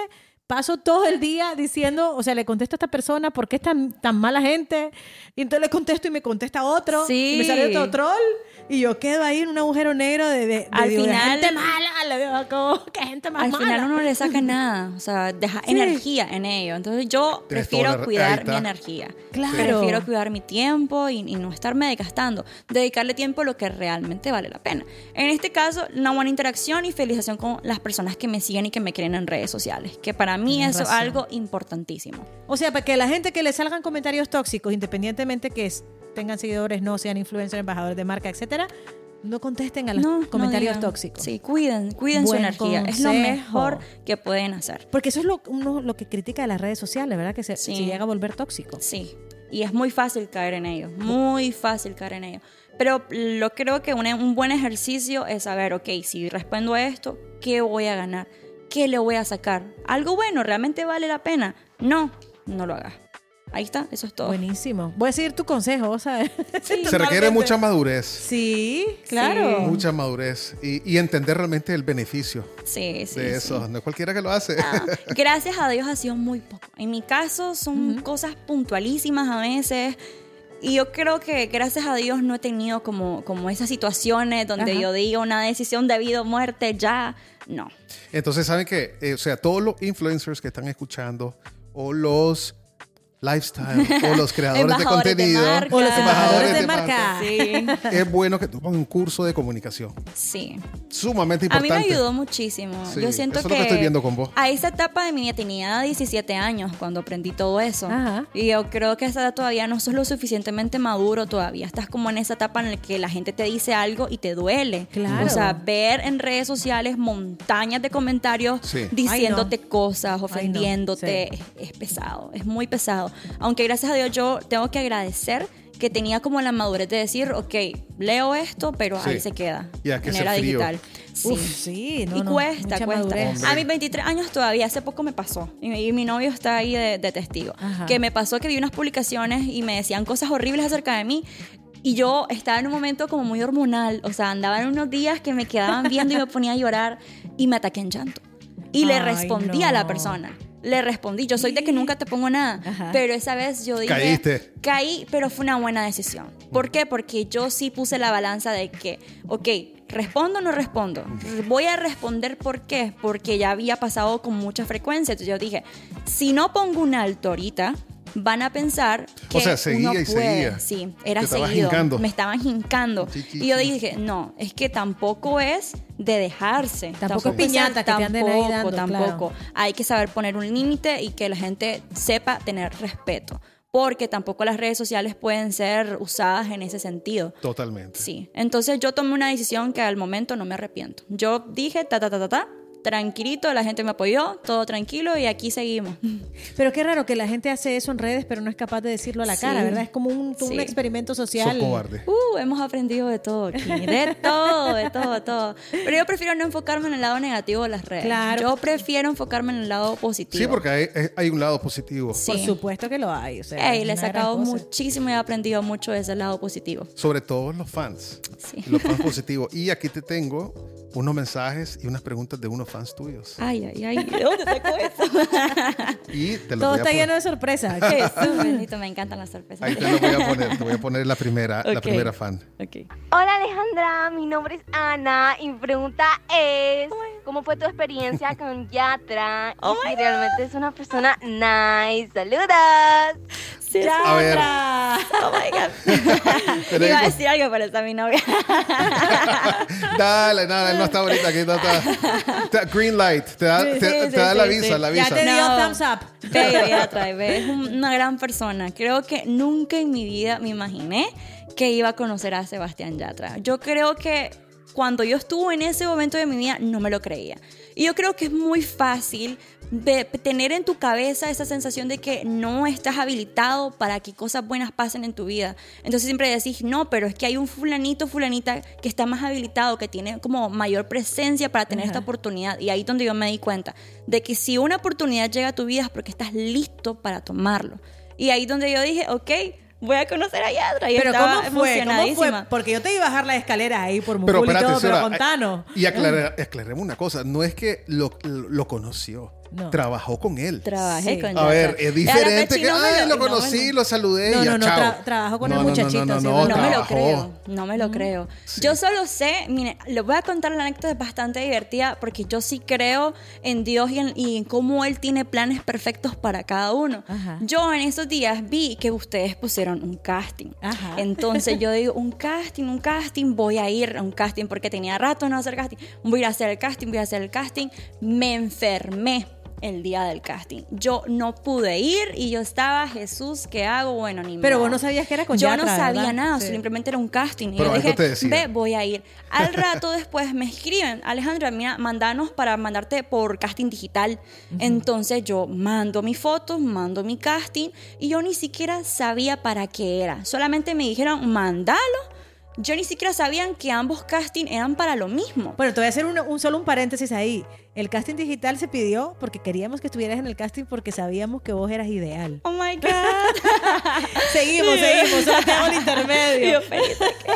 S4: paso todo el día diciendo, o sea, le contesto a esta persona, ¿por qué es tan, tan mala gente? Y entonces le contesto y me contesta otro.
S5: Sí.
S4: Y me sale otro troll. Y yo quedo ahí en un agujero negro de, de, de-
S5: Al
S4: digo, de
S5: final-
S4: gente mala. Le digo, como, ¿qué gente más
S5: Al
S4: mala?
S5: final uno no le saca nada, o sea, deja
S4: Sí.
S5: energía en ello. Entonces yo
S3: Tienes
S5: prefiero cuidar mi energía.
S4: Claro.
S5: Prefiero cuidar mi tiempo y, y no estarme desgastando. Dedicarle tiempo a lo que realmente vale la pena. En este caso, una buena interacción y felicitación con las personas que me siguen y que me quieren en redes sociales. Que para mí
S4: Tienes
S5: eso es algo importantísimo.
S4: O sea, para que la gente que le salgan comentarios tóxicos, independientemente que es- tengan seguidores, no sean influencers, embajadores de marca, etcétera, no contesten a los
S5: No, no
S4: comentarios
S5: digan.
S4: tóxicos.
S5: Sí, cuiden, cuiden su
S4: Buen
S5: energía. Es lo
S4: consejo.
S5: mejor que pueden hacer.
S4: Porque eso es lo, uno lo que critica de las redes sociales, ¿verdad? Que se,
S5: Sí.
S4: se llega a volver tóxico.
S5: Sí, y es muy fácil caer en ello, muy fácil caer en ello. Pero lo creo que un, un buen ejercicio es saber, ok, si respondo a esto, ¿qué voy a ganar? ¿Qué le voy a sacar? ¿Algo bueno? ¿Realmente vale la pena? No, no lo hagas. Ahí está, eso es todo.
S4: Buenísimo. Voy a seguir tu consejo, ¿sabes?
S5: Sí.
S3: Se requiere mucha madurez.
S4: Sí, claro.
S3: Mucha madurez. Y, y entender realmente el beneficio
S5: Sí, sí.
S3: de
S5: sí.
S3: eso. No es cualquiera que lo hace.
S5: Ah, gracias a Dios ha sido muy poco. En mi caso son cosas puntualísimas a veces. Y yo creo que gracias a Dios no he tenido como, como esas situaciones donde
S4: Ajá.
S5: yo diga una decisión de vida o muerte ya. No.
S3: Entonces, ¿saben qué? Eh, o sea, todos los influencers que están escuchando o los lifestyle o los creadores de
S5: Embajadores de
S3: contenido
S5: marca.
S4: O los embajadores de
S3: embajadores
S4: marca.
S5: Sí.
S3: es bueno que tomen un curso de comunicación.
S5: Sí.
S3: Sumamente
S5: A mí
S3: importante.
S5: me ayudó muchísimo.
S3: Sí,
S5: Yo siento
S3: eso es
S5: que,
S3: lo que estoy viendo con vos.
S5: a esa etapa de mi vida tenía 17 años cuando aprendí todo eso.
S4: Ajá.
S5: Y yo creo que a esa edad todavía no sos lo suficientemente maduro todavía. Estás como en esa etapa en la que la gente te dice algo y te duele.
S4: Claro.
S5: O sea, ver en redes sociales montañas de comentarios
S3: Sí.
S5: diciéndote cosas,
S4: Ay, no.
S5: ofendiéndote. Es pesado, es muy pesado. Aunque gracias a Dios yo tengo que agradecer que tenía como la madurez de decir, ok, leo esto, pero
S3: Sí.
S5: ahí se queda.
S3: Ya, que
S5: en era
S3: frío.
S5: digital. Sí.
S4: Uf, sí, no,
S5: y
S4: no,
S5: cuesta, cuesta.
S4: madurez.
S5: A mis 23 años todavía, hace poco me pasó. Y, y mi novio está ahí de, de testigo.
S4: Ajá.
S5: Que me pasó que vi unas publicaciones y me decían cosas horribles acerca de mí. Y yo estaba en un momento como muy hormonal. O sea, andaba en unos días que me quedaban viendo y me ponía a llorar. Y me ataqué en llanto. Y le
S4: Ay,
S5: respondí a la
S4: no.
S5: persona. Le respondí. Yo soy de que nunca te pongo nada.
S4: Ajá.
S5: Pero esa vez yo dije.
S3: Caíste.
S5: Caí, pero fue una buena decisión. ¿Por qué? Porque yo sí puse la balanza de que, ok, ¿respondo o no respondo? Voy a responder ¿por qué? Porque ya había pasado con mucha frecuencia. Entonces yo dije, si no pongo un alto ahorita, van a pensar que
S3: O sea, seguía
S5: uno
S3: y
S5: puede.
S3: seguía.
S5: Sí, era
S3: Te
S5: seguido.
S3: hincando.
S5: Me estaban hincando.
S3: Sí, sí,
S5: Y yo dije, no, es que tampoco es de dejarse.
S4: Tampoco es piñata que te anden ahí
S5: tampoco,
S4: dando,
S5: tampoco. Hay que saber poner un límite y que la gente sepa tener respeto. Porque tampoco las redes sociales pueden ser usadas en ese sentido.
S3: Totalmente.
S5: Sí. Entonces yo tomé una decisión que al momento no me arrepiento. Yo dije, ta, ta, ta, ta, ta, tranquilito, la gente me apoyó, todo tranquilo y aquí seguimos.
S4: Pero qué raro que la gente hace eso en redes, pero no es capaz de decirlo a la
S5: Sí.
S4: cara, ¿verdad? Es como un, un
S5: Sí.
S4: experimento social.
S3: cobarde.
S5: Uh, hemos aprendido de todo aquí, de todo, de todo, de todo. Pero yo prefiero no enfocarme en el lado negativo de las redes.
S4: Claro.
S5: Yo prefiero enfocarme en el lado positivo.
S3: Sí, porque hay, hay un lado positivo.
S5: Sí.
S4: Por supuesto que lo hay. O sea,
S5: Ey, le he sacado muchísimo y he aprendido mucho de ese lado positivo.
S3: Sobre todo los fans.
S5: Sí.
S3: Los fans positivos. Y aquí te tengo unos mensajes y unas preguntas de unos fans tuyos.
S5: Ay, ay, ay, ¿de dónde sacó eso?
S3: Y te los
S4: Todo
S3: voy a
S4: está
S3: poner-
S4: lleno de sorpresas.
S5: Jesús bendito, me encantan las sorpresas.
S3: Ahí te lo voy a poner. Te voy a poner la primera, la primera fan.
S6: Hola Alejandra, mi nombre es Ana y mi pregunta es ¿cómo fue tu experiencia con Yatra?
S5: Oh
S6: y
S5: my
S6: si realmente es una persona nice. Saludos.
S5: Sí,
S3: A ver.
S5: Oh my God. Iba a decir algo, pero está mi novia.
S3: Dale, nada, él no está ahorita aquí. No está. Green light. Te da,
S5: Sí,
S3: te,
S5: sí,
S3: te da
S5: sí,
S3: la visa,
S5: sí.
S3: la
S4: Ya
S3: visa.
S4: te dio
S5: No.
S4: thumbs up.
S5: Bello Yatra, es un- una gran persona. Creo que nunca en mi vida me imaginé que iba a conocer a Sebastián Yatra. Yo creo que cuando yo estuve en ese momento de mi vida no me lo creía. Y yo creo que es muy fácil de tener en tu cabeza esa sensación de que no estás habilitado para que cosas buenas pasen en tu vida. Entonces siempre decís, no, pero es que hay un fulanito, fulanita que está más habilitado, que tiene como mayor presencia para tener esta oportunidad. Y ahí es donde yo me di cuenta de que si una oportunidad llega a tu vida es porque estás listo para tomarlo. Y ahí es donde yo dije, ok, voy a conocer a Yatra. Y
S4: Pero
S5: estaba
S4: ¿cómo fue? ¿Cómo fue? Porque yo te iba a bajar la escalera ahí por
S3: Pero
S4: Mucul y todo, pero
S3: Sora,
S4: contanos.
S3: Y aclaremos una cosa. No es que lo, lo conoció.
S4: No.
S3: Trabajó con él.
S5: Trabajé
S4: Sí.
S5: con
S3: A
S5: Yatra.
S3: ver, es
S5: a
S3: diferente que, ay, lo conocí, lo saludé
S4: No,
S3: y ya,
S4: no, no,
S3: chao.
S4: tra- trabajó con el
S3: No, no, no,
S4: muchachito,
S3: No, no,
S4: sí,
S3: no,
S4: ¿verdad?
S5: No me lo creo, no me lo creo. Yo solo sé, mire, les voy a contar la anécdota es bastante divertida porque yo sí creo en Dios y en, y en cómo Él tiene planes perfectos para cada uno.
S4: Ajá.
S5: Yo en esos días vi que ustedes pusieron un casting.
S4: Ajá.
S5: Entonces yo digo, un casting, un casting, voy a ir a un casting porque tenía rato no hacer casting. Voy a ir a hacer el casting, voy a hacer el casting. Me enfermé el día del casting. Yo no pude ir y yo estaba, Jesús, ¿qué hago? Bueno, ni
S4: Pero
S5: modo.
S4: vos no sabías que era con
S5: Yo
S4: Yatra,
S5: no sabía
S4: ¿verdad?
S5: nada,
S4: Sí.
S5: simplemente era un casting. Y
S3: Pero
S5: yo dije,
S3: te
S5: ve, voy a ir. Al rato después me escriben, Alejandra, mira, mandanos para mandarte por casting digital. Entonces yo mando mis fotos, mando mi casting y yo ni siquiera sabía para qué era. Solamente me dijeron, mandalo. Yo ni siquiera sabían que ambos casting eran para lo mismo.
S4: Bueno, te voy a hacer un, un- solo un paréntesis ahí. El casting digital se pidió porque queríamos que estuvieras en el casting porque sabíamos que vos eras ideal.
S5: Oh my God.
S4: Seguimos, seguimos, solo te hago el intermedio.
S5: yo, "Feliz, ¿qué?".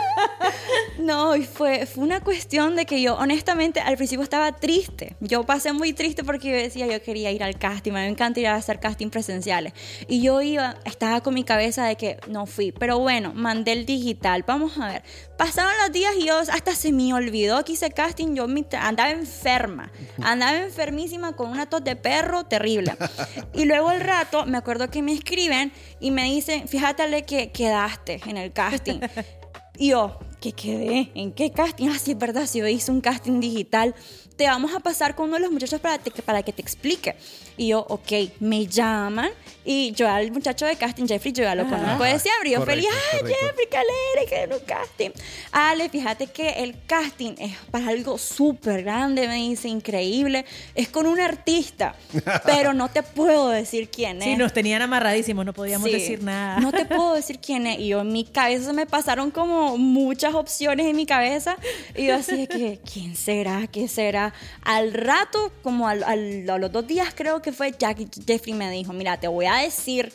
S5: No, y fue, fue una cuestión de que yo, honestamente, al principio estaba triste. Yo pasé muy triste porque yo decía, yo quería ir al casting, me encanta ir a hacer casting presenciales. Y yo iba, estaba con mi cabeza de que no fui. Pero bueno, mandé el digital. Vamos a ver. Pasaron los días y yo hasta se me olvidó que hice casting. Yo andaba enferma. Andaba enfermísima con una tos de perro terrible. Y luego al rato, me acuerdo que me escriben y me dicen, fíjate que quedaste en el casting. Y yo, ¿qué quedé? ¿En qué casting? Ah, sí, es verdad, si yo hice un casting digital, te vamos a pasar con uno de los muchachos para, te- para que te explique. Y yo, ok, me llaman y yo al muchacho de casting, Jeffrey, yo ya lo conozco de siempre. Y yo
S3: Correcto,
S5: feliz, ay,
S3: correcto.
S5: Jeffrey, qué alegre, que en un casting. Ale, fíjate que el casting es para algo súper grande, me dice, increíble. Es con un artista, pero no te puedo decir quién es.
S4: Sí, nos tenían amarradísimos, no podíamos
S5: Sí.
S4: decir nada.
S5: No te puedo decir quién es. Y yo en mi cabeza se me pasaron como muchas opciones en mi cabeza. Y yo así de que, ¿quién será? ¿Qué será? Al rato, como al- a los dos días creo que fue, Jackie Jeffrey me dijo, mira, te voy a decir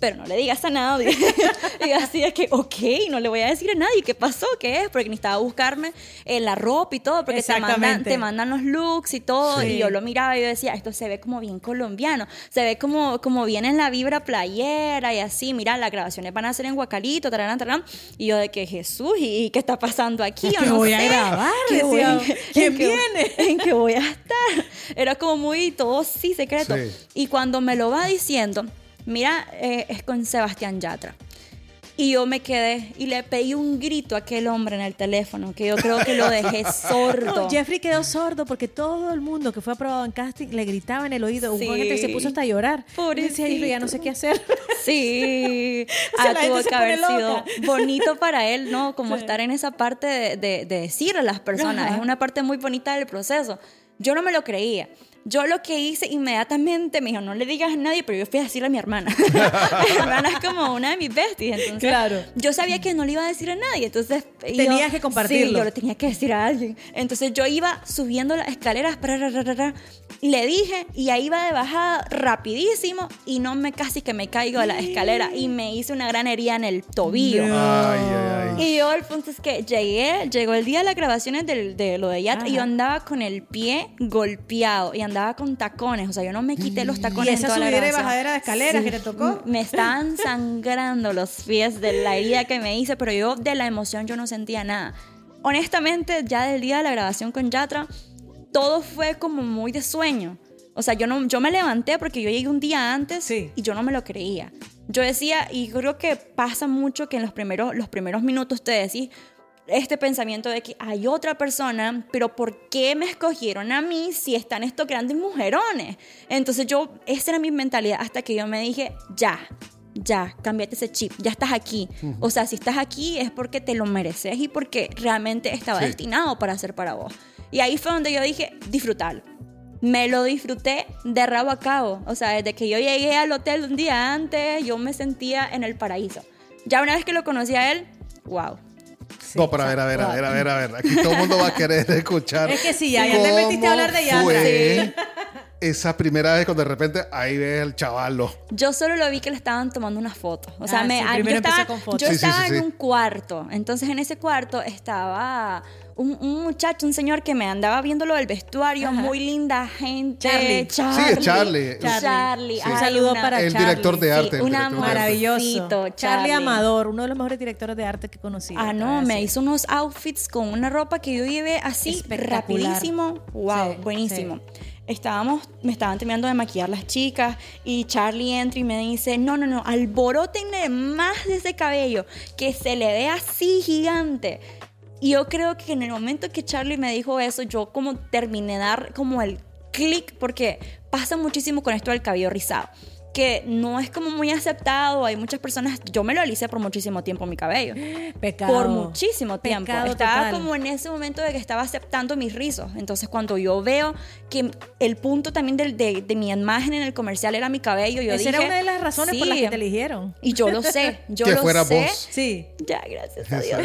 S5: pero no le digas a nadie. y así de que, ok, no le voy a decir a nadie qué pasó, qué es, porque necesitaba buscarme eh, la ropa y todo, porque te mandan, te mandan los looks y todo.
S4: Sí.
S5: Y yo lo miraba y yo decía, esto se ve como bien colombiano, se ve como, como bien en la vibra playera y así. Mira, las grabaciones van a ser en Guacalito, tararán, tararán. Y yo de que Jesús, ¿y qué está pasando aquí? Yo
S4: ¿Qué
S5: no
S4: voy a
S5: sé.
S4: grabar?
S5: ¿Qué voy- en
S4: ¿quién
S5: qué-
S4: viene?
S5: en que voy a estar. Era como muy todo sí secreto.
S3: Sí.
S5: Y cuando me lo va diciendo, mira, eh, es con Sebastián Yatra. Y yo me quedé y le pedí un grito a aquel hombre en el teléfono, que yo creo que lo dejé sordo.
S4: No, Jeffrey quedó sordo porque todo el mundo que fue aprobado en casting le gritaba en el oído.
S5: Sí.
S4: Hubo gente se puso hasta a llorar.
S5: Pobrecito.
S4: Decía, "Jeffrey, ya no sé qué hacer.
S5: Sí,
S4: O sea,
S5: ah, tuvo que haber sido
S4: loca.
S5: bonito para él, ¿no? Como estar en esa parte de, de, de decirle a las personas.
S4: Ajá.
S5: Es una parte muy bonita del proceso. Yo no me lo creía. Yo lo que hice inmediatamente, me dijo, no le digas a nadie, pero yo fui a decirle a mi hermana. mi hermana es como una de mis besties, entonces
S4: Claro.
S5: yo sabía que no le iba a decir a nadie, entonces y yo-
S4: Tenías que compartirlo.
S5: Sí, yo lo tenía que decir a alguien. Entonces yo iba subiendo las escaleras, pra, ra, ra, ra, ra, y le dije, y ahí iba de bajada rapidísimo, y no me casi que me caigo de la escalera, y me hice una gran herida en el tobillo.
S3: Ay, ay, ay.
S5: Y yo el punto es que llegué, llegó el día de las grabaciones del- de lo de Yatra y yo andaba con el pie golpeado y andaba con tacones, o sea, yo no me quité los
S4: Y
S5: tacones. en
S4: esa
S5: toda la
S4: subida y
S5: grabación.
S4: bajadera de escaleras que te tocó.
S5: Me estaban sangrando los pies de la herida que me hice, pero yo de la emoción yo no sentía nada. Honestamente, ya del día de la grabación con Yatra, todo fue como muy de sueño. O sea, yo, no, yo me levanté porque yo llegué un día antes
S4: Sí.
S5: y yo no me lo creía. Yo decía, y creo que pasa mucho que en los primeros, los primeros minutos te decís este pensamiento de que hay otra persona, pero ¿por qué me escogieron a mí si están estos grandes mujerones? Entonces yo, esa era mi mentalidad hasta que yo me dije, ya, ya, cambiate ese chip, ya estás aquí. O sea, si estás aquí es porque te lo mereces y porque realmente estaba
S3: Sí.
S5: destinado para ser para vos. Y ahí fue donde yo dije, disfrutarlo. Me lo disfruté de rabo a cabo. O sea, desde que yo llegué al hotel un día antes, yo me sentía en el paraíso. Ya una vez que lo conocí a él, wow.
S3: No, pero a ver, a ver, a ver, a ver, a ver. Aquí todo el mundo va a querer escuchar.
S4: Es que sí, ya- ya te metiste a hablar de
S3: fue Esa primera vez cuando de repente ahí ves el chavalo.
S5: Yo solo lo vi que le estaban tomando unas fotos. O sea,
S4: Ah,
S5: me,
S4: sí,
S5: ah, yo estaba,
S4: con fotos.
S5: yo
S3: Sí, sí,
S5: estaba
S3: sí,
S5: en
S3: sí.
S5: un cuarto. Entonces, en ese cuarto estaba un, un muchacho, un señor que me andaba viendo lo del vestuario.
S4: Ajá.
S5: Muy linda gente.
S4: Charlie.
S3: Sí, es Charlie.
S5: Charlie.
S3: Sí.
S4: Un saludo
S5: una-
S4: para
S3: El
S4: Charlie.
S3: director de arte. el
S5: una
S3: director de arte.
S4: Maravilloso.
S5: Charlie.
S4: Charlie Amador, uno de los mejores directores de arte que he conocido.
S5: Ah, no, me hizo unos outfits con una ropa que yo llevé así rapidísimo. Wow,
S4: Sí,
S5: buenísimo. Estábamos, me estaban terminando de maquillar las chicas y Charlie entra y me dice, no, no, no, alborotenle más de ese cabello, que se le ve así gigante. Y yo creo que en el momento que Charlie me dijo eso, yo como terminé dar como el clic, porque pasa muchísimo con esto del cabello rizado, que no es como muy aceptado, hay muchas personas, yo me lo alicé por muchísimo tiempo mi cabello.
S4: Pecado.
S5: Por muchísimo tiempo.
S4: Pecado
S5: estaba
S4: total.
S5: como en ese momento de que estaba aceptando mis rizos. Entonces, cuando yo veo que el punto también del- de, de mi imagen en el comercial era mi cabello, yo
S4: Esa
S5: dije.
S4: era una de las razones por las
S5: "Sí".
S4: que te eligieron.
S5: Y yo lo sé. Yo
S3: Que
S5: lo
S3: fuera
S5: sé.
S3: vos.
S4: Sí.
S5: Ya, gracias a Dios.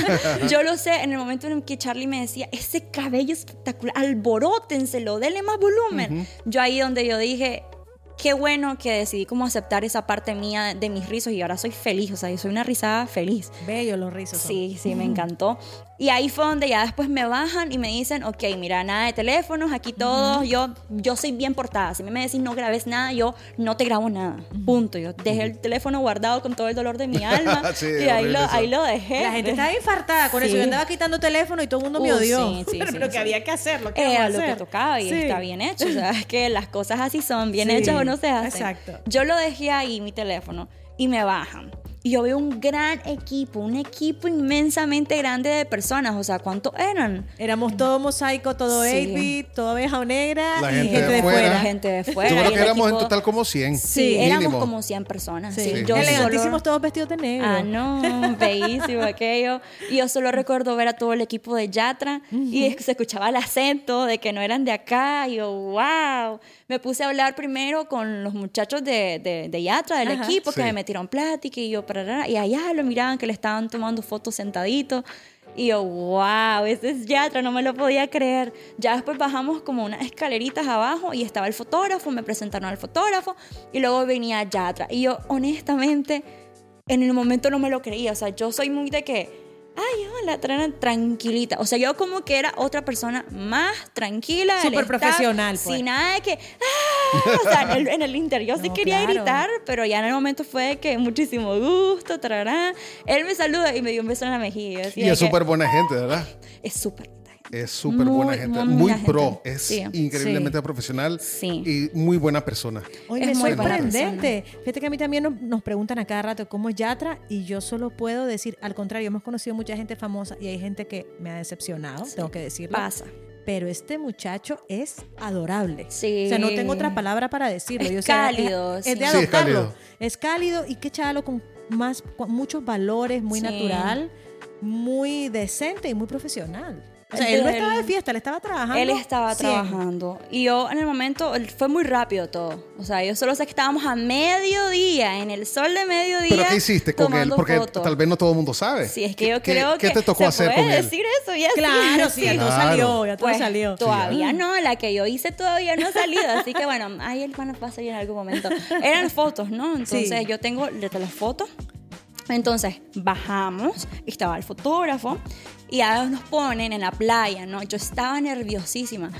S5: yo lo sé en el momento en que Charlie me decía, ese cabello espectacular, alborótenselo, denle más volumen. Yo ahí donde yo dije, qué bueno que decidí como aceptar esa parte mía de mis rizos y ahora soy feliz, o sea, yo soy una rizada feliz.
S4: Bello los rizos. son.
S5: Sí, sí, me encantó. Y ahí fue donde ya después me bajan y me dicen, ok, mira, nada de teléfonos, aquí todo, yo, yo soy bien portada. Si me decís no grabes nada, yo no te grabo nada. Punto. Yo dejé el teléfono guardado con todo el dolor de mi alma
S3: Sí,
S5: y ahí lo,
S3: eso.
S5: ahí lo dejé.
S4: La gente estaba infartada con eso.
S5: Sí.
S4: Yo andaba quitando teléfono y todo el mundo me
S5: Uh,
S4: odió.
S5: sí, sí,
S4: pero
S5: sí,
S4: pero
S5: sí.
S4: que había que hacerlo. ¿qué
S5: Era
S4: vamos a
S5: lo que
S4: hacer?
S5: tocaba y
S4: Sí.
S5: está bien hecho. O sea, es que las cosas así son, bien
S4: Sí,
S5: hechas o no se hacen.
S4: exacto.
S5: Yo lo dejé ahí, mi teléfono, y me bajan. Y yo veo un gran equipo, un equipo inmensamente grande de personas. O sea, ¿cuántos eran?
S4: Éramos todo mosaico, todo
S5: Sí.
S4: 8-bit, todo abeja negra
S3: La
S4: y
S3: gente
S4: gente,
S3: de
S4: de
S3: afuera.
S4: fuera.
S5: La gente de fuera.
S3: Yo creo que éramos en
S5: equipo-
S3: total como 100.
S5: Sí, éramos
S3: mínimo.
S5: como 100 personas.
S4: Sí.
S5: Sí, yo
S4: Elegantísimos
S5: solo-
S4: todos vestidos de negro.
S5: Ah, no, bellísimo aquello. Y yo solo recuerdo ver a todo el equipo de Yatra y se escuchaba el acento de que no eran de acá. Y yo, wow. Me puse a hablar primero con los muchachos de, de, de Yatra, del
S4: Ajá.
S5: equipo, que
S3: Sí.
S5: me metieron plática y yo, parará, y allá lo miraban que le estaban tomando fotos sentaditos. Y yo, wow, ese es Yatra, no me lo podía creer. Ya después bajamos como unas escaleritas abajo y estaba el fotógrafo, me presentaron al fotógrafo y luego venía Yatra. Y yo, honestamente, en el momento no me lo creía. O sea, yo soy muy de que, ay, hola, tra- tranquilita. O sea, yo como que era otra persona más tranquila.
S4: Súper profesional, pues.
S5: Sin nada de que, ¡ah! O sea, en el, en el interior sí
S4: No,
S5: quería
S4: claro.
S5: gritar, pero ya en el momento fue de que muchísimo gusto, tarará. Él me saluda y me dio un beso en la mejilla.
S3: Y es súper buena gente, ¿verdad?
S5: Es súper.
S3: Es súper buena gente,
S5: muy
S3: muy,
S5: buena
S3: pro,
S5: gente.
S3: es
S5: Sí.
S3: increíblemente profesional
S5: Sí.
S3: y muy buena persona.
S4: Oye,
S5: Es muy
S4: sorprendente. Fíjate que a mí también nos, nos preguntan a cada rato cómo es Yatra y yo solo puedo decir, al contrario, hemos conocido mucha gente famosa y hay gente que me ha decepcionado, tengo que decirlo.
S5: Pasa.
S4: Pero este muchacho es adorable.
S5: Sí.
S4: O sea, no tengo otra palabra para decirlo.
S5: Es
S4: Yo, o sea,
S5: cálido,
S4: Es,
S5: sí.
S4: es de
S3: Sí, es
S4: adoptarlo.
S3: cálido.
S4: Es cálido y qué chalo con más con muchos valores, muy
S5: Sí.
S4: natural, muy decente y muy profesional. O sea,
S5: Él-
S4: no estaba de fiesta, él estaba trabajando.
S5: Él estaba
S4: 100.
S5: trabajando. Y yo en el momento, fue muy rápido todo. O sea, yo solo sé que estábamos a mediodía, en el sol de mediodía.
S3: ¿Pero qué hiciste con él? Porque
S5: fotos.
S3: tal vez no todo el mundo sabe.
S5: Sí, es que
S3: ¿Qué-
S5: yo
S3: qué-
S5: creo
S3: ¿Qué
S5: que
S3: te tocó
S5: se
S3: hacer
S5: puede
S3: con él?
S5: decir eso, ya
S4: Claro, sí, ya todo
S3: Claro.
S4: salió, ya todo
S5: Pues,
S4: salió.
S5: Todavía no, la que yo hice todavía no ha salido, así que bueno, ahí el van a salir en algún momento. Eran fotos, ¿no? Entonces
S4: Sí.
S5: yo tengo de las fotos. Entonces bajamos, estaba el fotógrafo y ahora nos ponen en la playa, ¿no? Yo estaba nerviosísima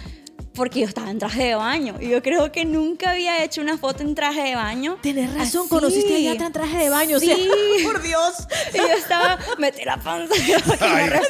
S5: porque yo estaba en traje de baño y yo creo que nunca había hecho una foto en traje de baño.
S4: Tienes razón,
S5: así.
S4: conociste a Yatra en traje de baño. o sea,
S5: Sí.
S4: por Dios.
S5: Y yo estaba, metí la panza para no.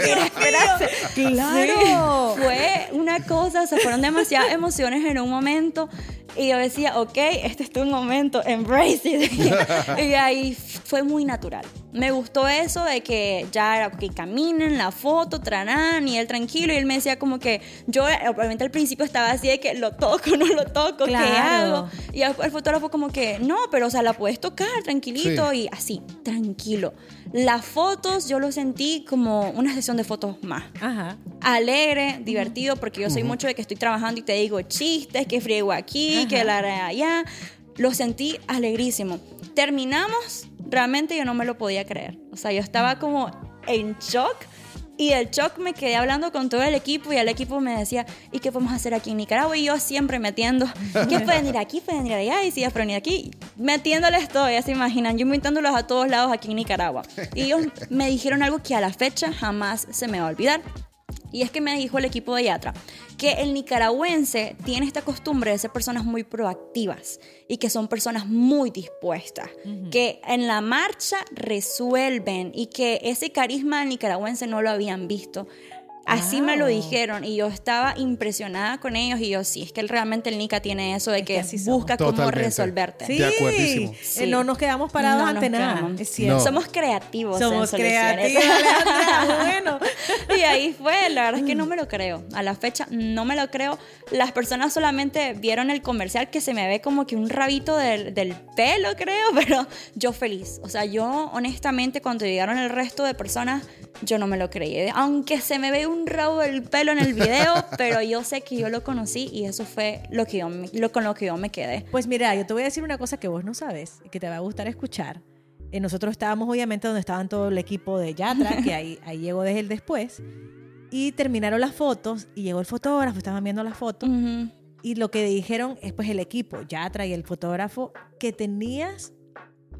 S4: Claro.
S5: Sí, fue una cosa, se fueron demasiadas emociones en un momento. Y yo decía, ok, este es tu momento, embrace it. y ahí fue muy natural. Me gustó eso de que ya era que caminen, la foto, tranán, y él tranquilo. Y él me decía como que yo, eh, obviamente al principio estaba así de que lo toco, no lo toco, ¿qué
S4: Claro.
S5: hago? Y después el fotógrafo como que, no, pero o sea, la puedes tocar tranquilito
S3: Sí.
S5: y así, tranquilo. Las fotos yo lo sentí como una sesión de fotos más.
S4: Ajá.
S5: Alegre, divertido, porque yo soy mucho de que estoy trabajando y te digo chistes, que friego aquí, que la haré allá. Lo sentí alegrísimo. Terminamos, realmente yo no me lo podía creer. O sea, yo estaba como en shock. Y del shock me quedé hablando con todo el equipo y el equipo me decía, ¿y qué podemos hacer aquí en Nicaragua? Y yo siempre metiendo, ¿qué pueden ir aquí? ¿Pueden ir allá? Y si pueden ir aquí, metiéndoles todo, ya se imaginan, yo invitándolos a todos lados aquí en Nicaragua. Y ellos me dijeron algo que a la fecha jamás se me va a olvidar. Y es que me dijo el equipo de Yatra que el nicaragüense tiene esta costumbre de ser personas muy proactivas y que son personas muy dispuestas, que en la marcha resuelven y que ese carisma del nicaragüense no lo habían visto. Así me lo
S4: Wow.
S5: dijeron y yo estaba impresionada con ellos y yo sí, es que realmente el Nica tiene eso de
S4: Es que
S5: que, busca cómo
S3: Totalmente.
S5: resolverte.
S4: Sí.
S3: De acuerdísimo.
S4: Eh, No nos quedamos parados
S5: No
S4: ante
S5: nos
S4: nada.
S5: quedamos.
S4: Es cierto.
S3: No.
S5: Somos creativos. en
S4: Somos
S5: soluciones.
S4: creativos. Bueno.
S5: Y ahí fue, la verdad es que no me lo creo. A la fecha no me lo creo. Las personas solamente vieron el comercial que se me ve como que un rabito del, del pelo, creo, pero yo feliz. O sea, yo honestamente cuando llegaron el resto de personas, yo no me lo creí. Aunque se me ve un rabo del pelo en el video, pero yo sé que yo lo conocí y eso fue lo que yo, me- lo, con lo que yo me quedé.
S4: Pues mira, yo te voy a decir una cosa que vos no sabes y que te va a gustar escuchar. Eh, nosotros estábamos obviamente donde estaban todo el equipo de Yatra, que ahí, ahí llegó desde el después. Y terminaron las fotos y llegó el fotógrafo, estaban viendo las fotos.
S5: Ujú.
S4: Y lo que dijeron es pues el equipo, Yatra y el fotógrafo, que tenías,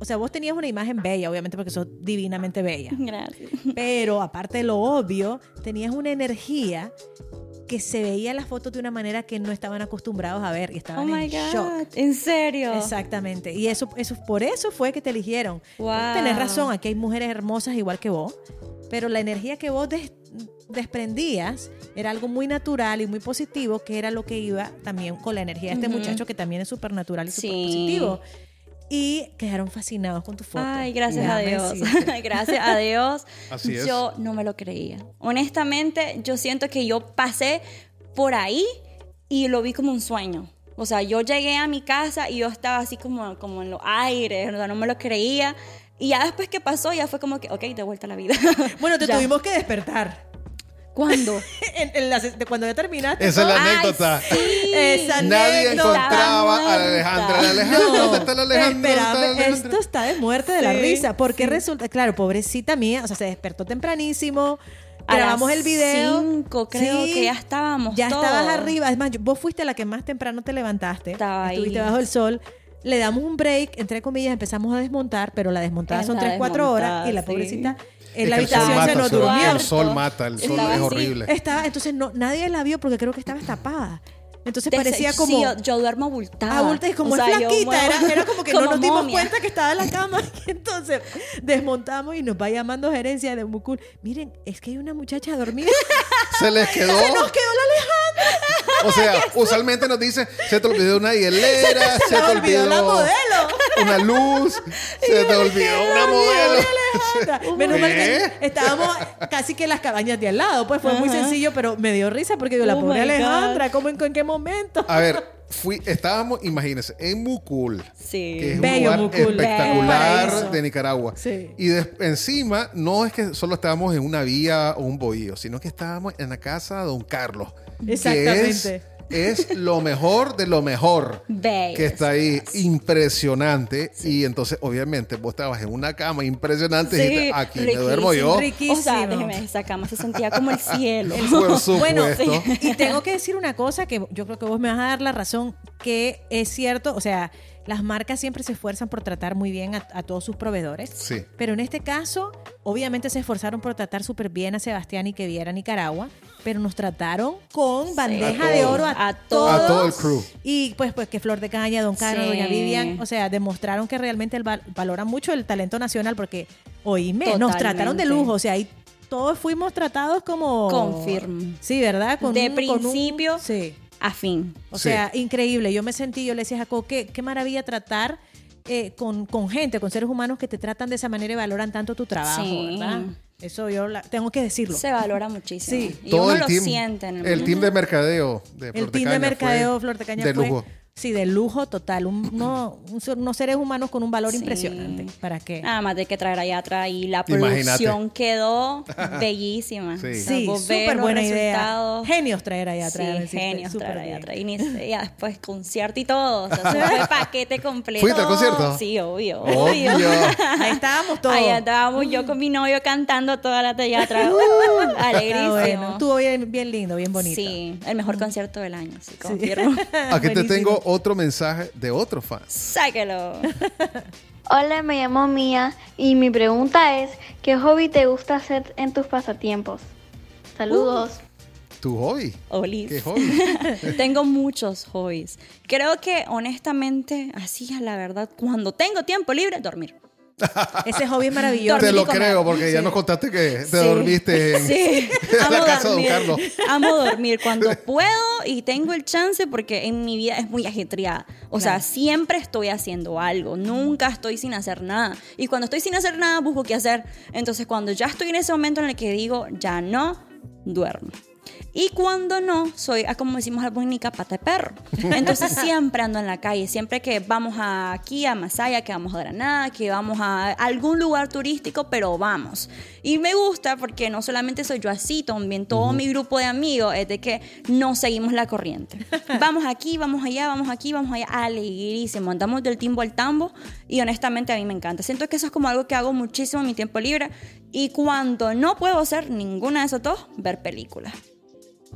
S4: o sea, vos tenías una imagen bella, obviamente porque sos divinamente bella.
S5: Gracias.
S4: Pero aparte de lo obvio, tenías una energía que se veía en las fotos de una manera que no estaban acostumbrados a ver y
S5: Oh
S4: estaban
S5: my
S4: en
S5: God.
S4: shock.
S5: ¿En serio?
S4: Exactamente. Y eso, eso por eso fue que te eligieron.
S5: Wow.
S4: Tenés razón, aquí hay mujeres hermosas igual que vos, pero la energía que vos des- desprendías era algo muy natural y muy positivo, que era lo que iba también con la energía de este muchacho que también es súper natural y súper
S5: Sí.
S4: positivo. Y quedaron fascinados con tu foto.
S5: Ay, gracias a Dios. gracias a Dios.
S3: Así es.
S5: Yo no me lo creía. Honestamente, yo siento que yo pasé por ahí y lo vi como un sueño. O sea, yo llegué a mi casa y yo estaba así como, como en los aires, o sea, no me lo creía. Y ya después que pasó, ya fue como que, ok, de vuelta a la vida.
S4: Bueno, te
S5: Ya.
S4: tuvimos que despertar.
S5: ¿Cuándo?
S4: En- en la ses- de cuando ya terminaste.
S3: Esa es la.
S5: Ay,
S3: anécdota.
S5: sí.
S4: Esa
S3: Nadie
S4: anécdota.
S3: encontraba a. Alejandra. Alejandra, ¿dónde está la Alejandra?
S4: espera,
S3: ¿Dónde está la Alejandra?
S4: esto está de muerte de la risa. Porque resulta, claro, pobrecita mía, o sea, se despertó tempranísimo,
S5: A
S4: Grabamos
S5: las
S4: el video.
S5: cinco, creo
S4: Sí,
S5: que ya estábamos
S4: Ya
S5: todos.
S4: estabas arriba. Es más, vos fuiste la que más temprano te levantaste.
S5: Estaba ahí.
S4: Estuviste bajo el sol. Le damos un break, entre comillas, empezamos a desmontar, pero la desmontada
S5: Es
S4: son
S5: la
S4: 3, 4 horas y la
S5: sí.
S4: En la
S3: el sol
S4: se
S3: mata,
S4: nos
S3: el sol-
S4: durmió.
S3: El sol mata, el sol
S5: Estaba
S3: es horrible.
S4: Estaba, entonces no, nadie la vio porque creo que estaba tapada. Entonces parecía como...
S5: Sí, yo, yo duermo abultada.
S4: Abulta y como
S5: O sea,
S4: es
S5: yo
S4: flaquita, era, era como que no nos dimos
S5: momia.
S4: cuenta que estaba en la cama. Entonces desmontamos y nos va llamando gerencia de Mucul. Miren, es que hay una muchacha dormida.
S3: Se les quedó.
S4: Se nos quedó la Alejandra.
S3: O sea, usualmente nos dice, se te olvidó una hielera, se,
S4: Se
S3: te
S4: olvidó
S3: olvidó
S4: la modelo.
S3: una luz, se te olvidó una modelo.
S4: Alejandra. Menos mal que estábamos casi que en las cabañas de al lado. Pues fue muy sencillo, pero me dio risa porque digo, la
S5: Oh
S4: pobre. Alejandra, ¿cómo en, en qué momento?
S3: A ver, fui, estábamos, imagínense, en Mucul.
S5: Sí.
S3: que es
S4: Bello
S3: un lugar
S4: Mucul.
S3: espectacular
S4: Bello.
S3: de Nicaragua.
S4: Sí.
S3: Y encima, no es que solo estábamos en una vía o un bohío, sino que estábamos en la casa de Don Carlos. que
S4: Exactamente.
S3: Es, lo mejor de lo mejor que está ahí, impresionante. Y entonces, obviamente, vos estabas en una cama impresionante y dijiste, aquí me duermo yo.
S4: riquísimo.
S5: O sea, déjeme, esa cama se sentía como el cielo.
S3: Por supuesto.
S4: Bueno, y tengo que decir una cosa que yo creo que vos me vas a dar la razón, que es cierto, o sea, las marcas siempre se esfuerzan por tratar muy bien a, a todos sus proveedores.
S3: Sí.
S4: Pero en este caso, obviamente se esforzaron por tratar súper bien a Sebastián y que viera Nicaragua, pero nos trataron con bandeja de oro a,
S5: A
S4: todos.
S3: A todo el crew.
S4: Y pues, pues que Flor de Caña, Don Carlos,
S5: Sí.
S4: Doña Vivian, o sea, demostraron que realmente el val- valoran mucho el talento nacional porque, oíme, nos
S5: Totalmente.
S4: trataron de lujo, o sea, ahí todos fuimos tratados como...
S5: Confirmo.
S4: Sí, ¿verdad? Con
S5: De
S4: un- con un-
S5: principio
S4: sí.
S5: A fin.
S4: O
S3: Sí.
S4: sea, increíble. Yo me sentí, yo le decía a Jacob, qué, qué maravilla tratar eh, con, con gente, con seres humanos que te tratan de esa manera y valoran tanto tu trabajo,
S5: Sí.
S4: ¿verdad? Eso yo la- tengo que decirlo.
S5: Se valora muchísimo.
S4: Sí.
S5: Y
S3: Todo
S5: uno
S3: el
S5: lo
S3: team,
S5: siente en el,
S3: el team de mercadeo de
S4: El
S3: Flor
S4: team de
S3: Caña
S4: mercadeo Flor de Caña
S3: de
S4: fue,
S3: lujo.
S4: Sí, de lujo total. Un- uno- unos seres humanos con un valor
S5: Sí.
S4: impresionante. ¿Para qué?
S5: Nada más de que traer allá atrás y la
S3: Imagínate.
S5: producción quedó bellísima.
S3: Sí.
S4: Súper buena idea. Genios traer allá atrás.
S5: Sí, genios traer allá atrás. Y después concierto y todo. O sea, fue paquete completo.
S3: ¿Fuiste al concierto?
S5: Sí, obvio.
S3: Obvio.
S5: Obvio.
S4: Ahí estábamos todos.
S5: Ahí estábamos yo con mi novio cantando toda la allá atrás. Uh,
S4: Ah,
S5: alegrísimo.
S4: bueno. Estuvo bien, bien lindo, bien bonito.
S5: Sí, el mejor concierto del año, sí, confirmo.
S3: Aquí te tengo otro mensaje de otro fan.
S5: Sáquelo.
S7: Hola, me llamo Mía y mi pregunta es, ¿qué hobby te gusta hacer en tus pasatiempos? Saludos.
S3: Tu hobby.
S5: Olis.
S3: ¿Qué hobby?
S5: tengo muchos hobbies. Creo que honestamente, así a la verdad, cuando tengo tiempo libre, dormir.
S4: Ese hobby es maravilloso.
S3: Te
S5: Dormir
S3: lo creo porque ya
S4: Sí.
S3: nos contaste que te
S5: Sí.
S3: dormiste en,
S5: Sí,
S3: en la
S5: amo
S3: casa de
S5: dormir.
S3: Carlos.
S5: Amo dormir cuando puedo y tengo el chance porque en mi vida es muy ajetreada. O sea, siempre estoy haciendo algo, nunca estoy sin hacer nada. Y cuando estoy sin hacer nada, busco qué hacer. Entonces, cuando ya estoy en ese momento en el que digo, ya no, duermo. Y cuando no, soy, ah, como decimos al bonica, pata de perro. Entonces siempre ando en la calle, siempre que vamos a, aquí a Masaya, que vamos a Granada, que vamos a algún lugar turístico, pero vamos. Y me gusta porque no solamente soy yo así, también todo mi grupo de amigos es de que no seguimos la corriente. Vamos aquí, vamos allá, vamos aquí, vamos allá, alegrísimo. Andamos del timbo al tambo y honestamente a mí me encanta. Siento que eso es como algo que hago muchísimo en mi tiempo libre y cuando no puedo hacer ninguna de esos dos, ver películas.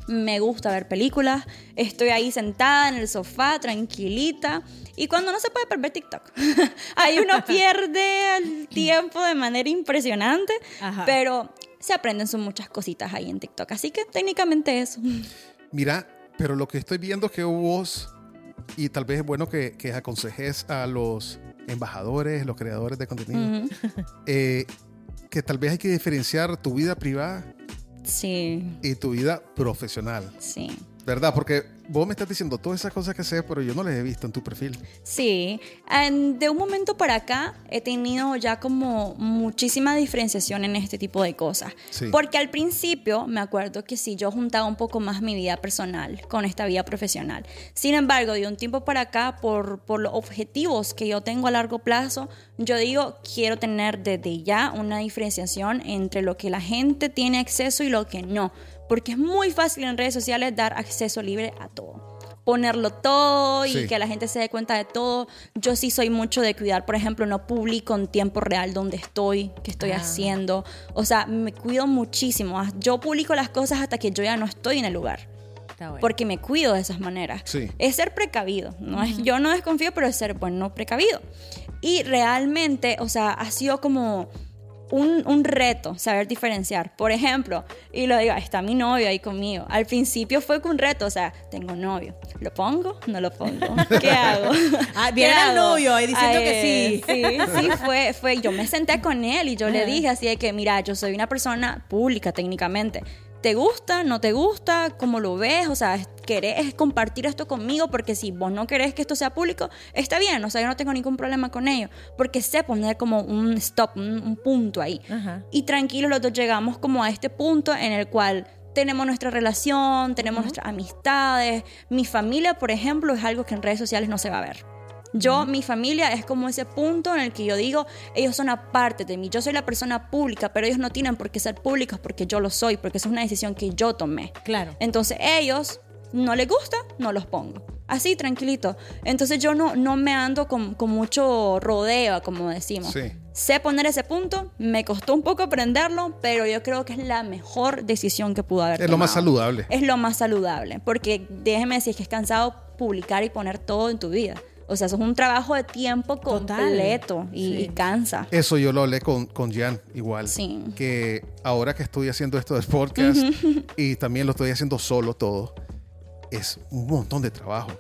S5: Me gusta ver películas, estoy ahí sentada en el sofá, tranquilita. Y cuando no se puede perder TikTok, ahí uno pierde el tiempo de manera impresionante,
S4: Ajá.
S5: pero se aprenden son muchas cositas ahí en TikTok. Así que técnicamente eso.
S3: Mira, pero lo que estoy viendo es que vos, y tal vez es bueno que, que aconsejes a los embajadores, los creadores de contenido, eh, que tal vez hay que diferenciar tu vida privada
S5: Sí,
S3: y tu vida profesional,
S5: sí.
S3: ¿Verdad? Porque vos me estás diciendo todas esas cosas que sé, pero yo no las he visto en tu perfil.
S5: Sí, de un momento para acá he tenido ya como muchísima diferenciación en este tipo de cosas.
S3: Sí.
S5: Porque al principio me acuerdo que sí, yo juntaba un poco más mi vida personal con esta vida profesional. Sin embargo, de un tiempo para acá, por, por los objetivos que yo tengo a largo plazo, yo digo, quiero tener desde ya una diferenciación entre lo que la gente tiene acceso y lo que no. Porque es muy fácil en redes sociales dar acceso libre a todo. ponerlo todo y
S3: Sí.
S5: que la gente se dé cuenta de todo. Yo sí soy mucho de cuidar, por ejemplo, no publico en tiempo real dónde estoy, qué estoy
S4: Ah.
S5: haciendo. O sea, me cuido muchísimo. Yo publico las cosas hasta que yo ya no estoy en el lugar.
S4: Está bueno.
S5: Porque me cuido de esas maneras.
S3: Sí.
S5: Es ser precavido. No es, yo no desconfío, pero es ser, bueno, precavido. Y realmente, o sea, ha sido como un, un reto saber diferenciar. Por ejemplo, y lo digo, está mi novio ahí conmigo. Al principio fue un reto, o sea, tengo novio. ¿Lo pongo? ¿No lo pongo? ¿Qué hago?
S4: Ah,
S5: ¿Qué
S4: viene el novio ahí diciendo que
S5: Ay,
S4: sí.
S5: Sí, sí, fue, fue. Yo me senté con él y yo le
S4: Ajá.
S5: dije así de que, mira, yo soy una persona pública técnicamente. ¿Te gusta? ¿No te gusta? ¿Cómo lo ves? O sea, ¿querés compartir esto conmigo? Porque si vos no querés que esto sea público, está bien. O sea, yo no tengo ningún problema con ello. Porque sé poner como un stop, un, un punto ahí.
S4: Ajá.
S5: Y tranquilos, los dos llegamos como a este punto en el cual tenemos nuestra relación, tenemos nuestras amistades. Mi familia, por ejemplo, es algo que en redes sociales no se va a ver. Yo, mi familia es como ese punto en el que yo digo, ellos son aparte de mí. Yo soy la persona pública, pero ellos no tienen por qué ser públicos porque yo lo soy, porque esa es una decisión que yo tomé.
S4: Claro.
S5: Entonces ellos no les gusta, no los pongo. Así, tranquilito. Entonces yo no, no me ando con, con mucho rodeo, como decimos.
S3: Sí.
S5: Sé poner ese punto, me costó un poco aprenderlo, pero yo creo que es la mejor decisión que pudo haber
S3: Es lo más saludable.
S5: Es lo más saludable, porque déjeme decir que es cansado publicar y poner todo en tu vida. O sea, eso es un trabajo de tiempo
S4: Total.
S5: completo y,
S4: Sí.
S5: y cansa.
S3: Eso yo lo hablé con, con Jan igual.
S5: Sí.
S3: Que ahora que estoy haciendo esto del podcast y también lo estoy haciendo solo todo, es un montón de trabajo.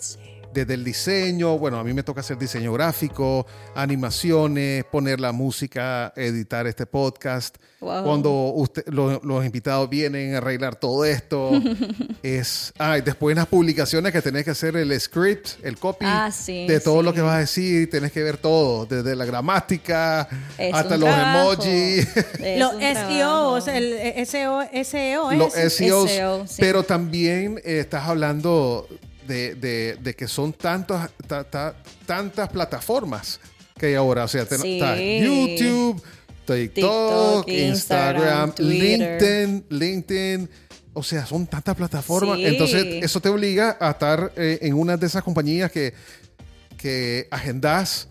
S3: Desde el diseño, bueno, a mí me toca hacer diseño gráfico, animaciones, poner la música, editar este podcast.
S5: Wow.
S3: Cuando usted- lo- los invitados vienen a arreglar todo esto, es. Ah, y después en las publicaciones que tenés que hacer el script, el copy
S5: Ah, sí,
S3: de todo lo que vas a decir, tenés que ver todo, desde la gramática
S5: Es
S3: hasta los
S5: trabajo.
S3: emojis.
S5: Es
S4: Los
S5: un
S4: SEO,
S5: trabajo.
S4: o sea, el eh, SEO, SEO es.
S3: los SEOs,
S5: SEO, sí.
S3: pero también eh, estás hablando de, de- de que son tantos, ta- ta- tantas plataformas que hay ahora. O sea,
S5: Sí.
S3: está YouTube, TikTok,
S5: TikTok,
S3: Instagram. LinkedIn, LinkedIn. O sea, son tantas plataformas.
S5: Sí.
S3: Entonces, eso te obliga a estar eh, en una de esas compañías que, que agendas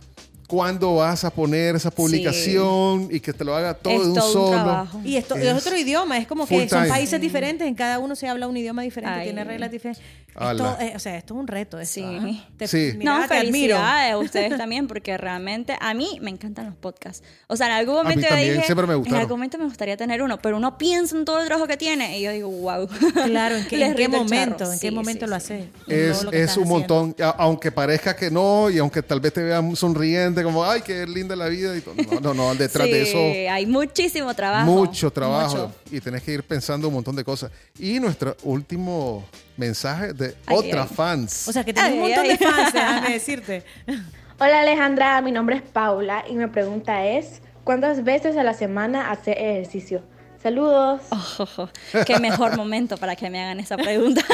S3: cuándo vas a poner esa publicación y que te lo haga todo
S5: Es
S3: de un
S5: todo
S3: solo.
S4: Y esto
S3: Es
S4: es otro idioma, es como que son
S3: time.
S4: países diferentes, en cada uno se habla un idioma diferente,
S5: Ay.
S4: tiene reglas diferentes. Esto, eh, o sea, esto es un reto. Esto,
S5: Sí.
S4: ¿ah? Te,
S3: Sí.
S4: mira,
S5: no,
S4: te
S5: felicidades a ustedes también, porque realmente a mí me encantan los podcasts. O sea, en algún
S3: mí
S5: momento yo
S3: también,
S5: dije,
S3: siempre me
S5: en
S3: gustaron.
S5: algún momento me gustaría tener uno, pero uno piensa en todo el trabajo que tiene y yo digo, wow.
S4: Claro, ¿en qué, en qué momento? ¿En qué
S5: Sí,
S4: momento
S5: sí,
S4: lo
S5: sí.
S4: haces?
S3: Es,
S4: lo
S3: un montón, a- aunque parezca que no, y aunque tal vez te vean sonriente, como, ay, qué linda la vida. y todo. no, no, no, detrás de eso,
S5: hay muchísimo trabajo.
S3: mucho trabajo.
S5: Mucho.
S3: Y tenés que ir pensando un montón de cosas. Y nuestro último mensaje de
S5: Ay,
S3: otra
S5: ay.
S3: fans.
S4: O sea, que tienes un
S5: Ay,
S4: montón
S5: ay.
S4: de fans, déjame decirte.
S8: Hola Alejandra, mi nombre es Paula y mi pregunta es, ¿cuántas veces a la semana hace ejercicio? Saludos.
S5: Oh, qué mejor momento para que me hagan esa pregunta.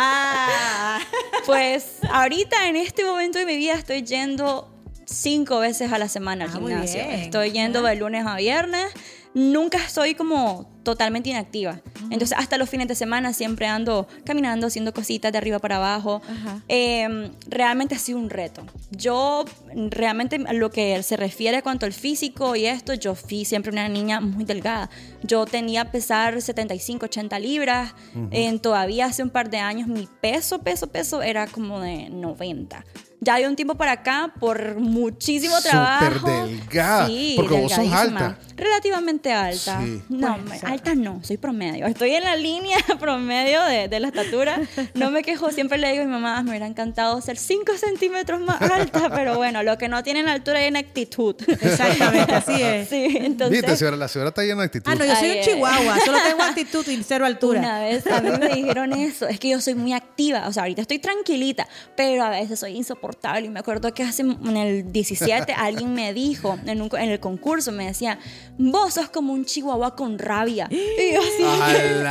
S4: Ah,
S5: Pues ahorita en este momento de mi vida estoy yendo cinco veces a la semana al
S4: Ah,
S5: gimnasio. Estoy yendo de lunes a viernes. Nunca estoy como totalmente inactiva. Entonces hasta los fines de semana siempre ando caminando, haciendo cositas de arriba para abajo. Eh, realmente ha sido un reto. Yo realmente a lo que se refiere a cuanto al físico y esto, yo fui siempre una niña muy delgada. Yo tenía a pesar 75, 80 libras. Eh, todavía hace un par de años mi peso, peso, peso era como de 90. Ya de un tiempo para acá, por muchísimo
S3: Súper
S5: trabajo.
S3: delgada, porque vos sos alta.
S5: Relativamente alta.
S3: Sí.
S5: No, me- alta no, soy promedio. Estoy en la línea promedio de, de la estatura. No me quejo, siempre le digo a mi mamá, me hubiera encantado ser 5 centímetros más alta, pero bueno, lo que no tiene en altura es en actitud.
S4: Exactamente, así es.
S5: Sí, entonces...
S3: Viste, señora, la señora está llena de actitud.
S4: Ah, no, yo soy
S5: Ay,
S4: un chihuahua, solo tengo actitud y cero altura.
S5: Una vez a mí me dijeron eso, es que yo soy muy activa, o sea, ahorita estoy tranquilita, pero a veces soy insoportable. Y me acuerdo que hace en el 17 alguien me dijo en, un- en el concurso, me decía, vos sos como un chihuahua con rabia. Y yo así,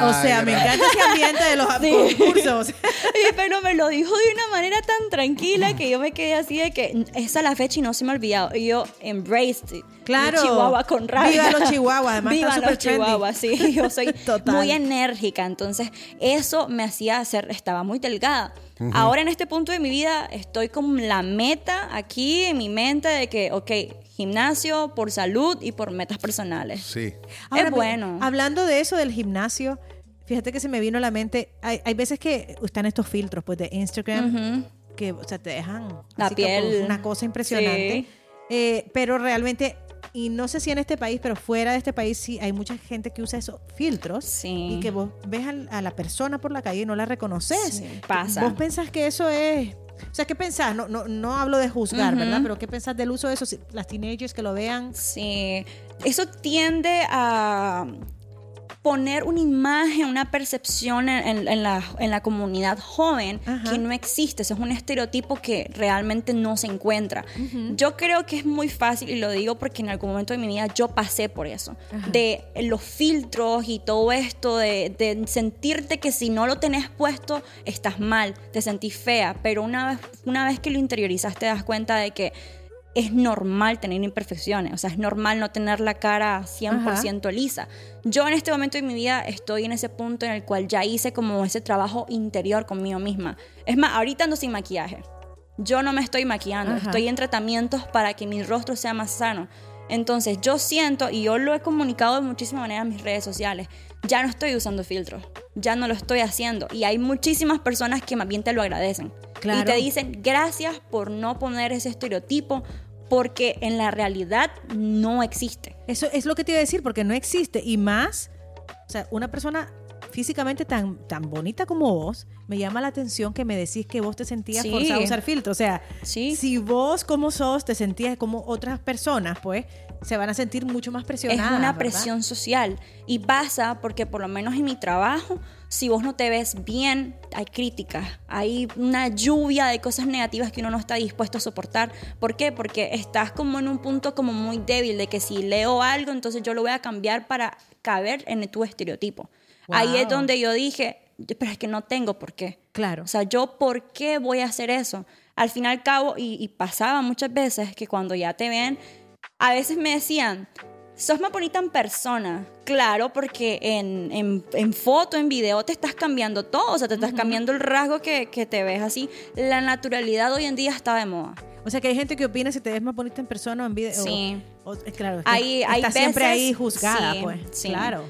S4: O sea, me encanta ese ambiente de los
S5: Sí.
S4: concursos.
S5: Y, pero me lo dijo de una manera tan tranquila que yo me quedé así de que esa es la fecha y no se me ha olvidado. Y yo embraced it.
S4: Claro.
S5: Chihuahua con rabia.
S4: Viva los chihuahuas, además
S5: Viva
S4: están
S5: los chihuahuas, sí. Yo soy
S4: Total.
S5: muy enérgica. Entonces, eso me hacía hacer, estaba muy delgada. Ahora en este punto de mi vida estoy con la meta aquí en mi mente de que, ok, gimnasio por salud y por metas personales.
S3: Sí.
S4: Ahora,
S5: es bueno.
S4: Hablando de eso del gimnasio, fíjate que se me vino a la mente, hay, hay veces que están estos filtros pues de Instagram
S5: Ujú.
S4: que o sea, te dejan
S5: La piel.
S4: una cosa impresionante.
S5: Sí.
S4: Eh, pero realmente, y no sé si en este país, pero fuera de este país sí hay mucha gente que usa esos filtros
S5: Sí.
S4: y que vos ves a la persona por la calle y no la reconoces.
S5: Sí, pasa.
S4: Vos pensás que eso es... O sea, ¿qué pensás? No, no, no hablo de juzgar. ¿verdad? Pero ¿qué pensás del uso de eso? Las teenagers que lo vean.
S5: Sí, eso tiende a poner una imagen, una percepción en, en- en la, en la comunidad joven
S4: Ajá.
S5: que no existe. Eso es un estereotipo que realmente no se encuentra. Yo creo que es muy fácil, y lo digo porque en algún momento de mi vida yo pasé por eso, de los filtros y todo esto, de, de sentirte que si no lo tenés puesto estás mal, te sentís fea, pero una vez, una vez que lo interiorizas te das cuenta de que es normal tener imperfecciones, o sea, es normal no tener la cara 100% lisa. Yo en este momento de mi vida estoy en ese punto en el cual ya hice como ese trabajo interior conmigo misma. Es más, ahorita ando sin maquillaje. Yo no me estoy maquillando,
S4: Ajá.
S5: estoy en tratamientos para que mi rostro sea más sano. Entonces yo siento, y yo lo he comunicado de muchísimas maneras en mis redes sociales, ya no estoy usando filtros, ya no lo estoy haciendo. Y hay muchísimas personas que más bien te lo agradecen.
S4: Claro.
S5: Y te dicen gracias por no poner ese estereotipo, porque en la realidad no existe.
S4: Eso es lo que te iba a decir, porque no existe. Y más, o sea, una persona físicamente tan, tan bonita como vos, me llama la atención que me decís que vos te sentías
S5: Sí.
S4: forzada a usar filtro. O sea,
S5: Sí.
S4: si vos como sos te sentías como otras personas, pues se van a sentir mucho más
S5: Es
S4: presionadas.
S5: una
S4: ¿verdad?
S5: presión social y pasa porque por lo menos en mi trabajo, si vos no te ves bien, hay críticas, hay una lluvia de cosas negativas que uno no está dispuesto a soportar. ¿Por qué? Porque estás como en un punto como muy débil de que si leo algo, entonces yo lo voy a cambiar para caber en tu estereotipo. Ahí es donde yo dije, pero es que no tengo por qué.
S4: Claro.
S5: O sea, yo, ¿por qué voy a hacer eso? Al fin y al cabo, y, y pasaba muchas veces que cuando ya te ven, a veces me decían, sos más bonita en persona. Claro, porque en, en, en foto, en video, te estás cambiando todo. O sea, te estás cambiando el rasgo que, que te ves así. La naturalidad hoy en día está de moda.
S4: O sea, que hay gente que opina si te ves más bonita en persona o en video.
S5: Sí.
S4: O- o- claro, es que
S5: Hay- hay
S4: está siempre
S5: veces-
S4: ahí juzgada,
S5: sí,
S4: pues.
S5: sí.
S4: Claro.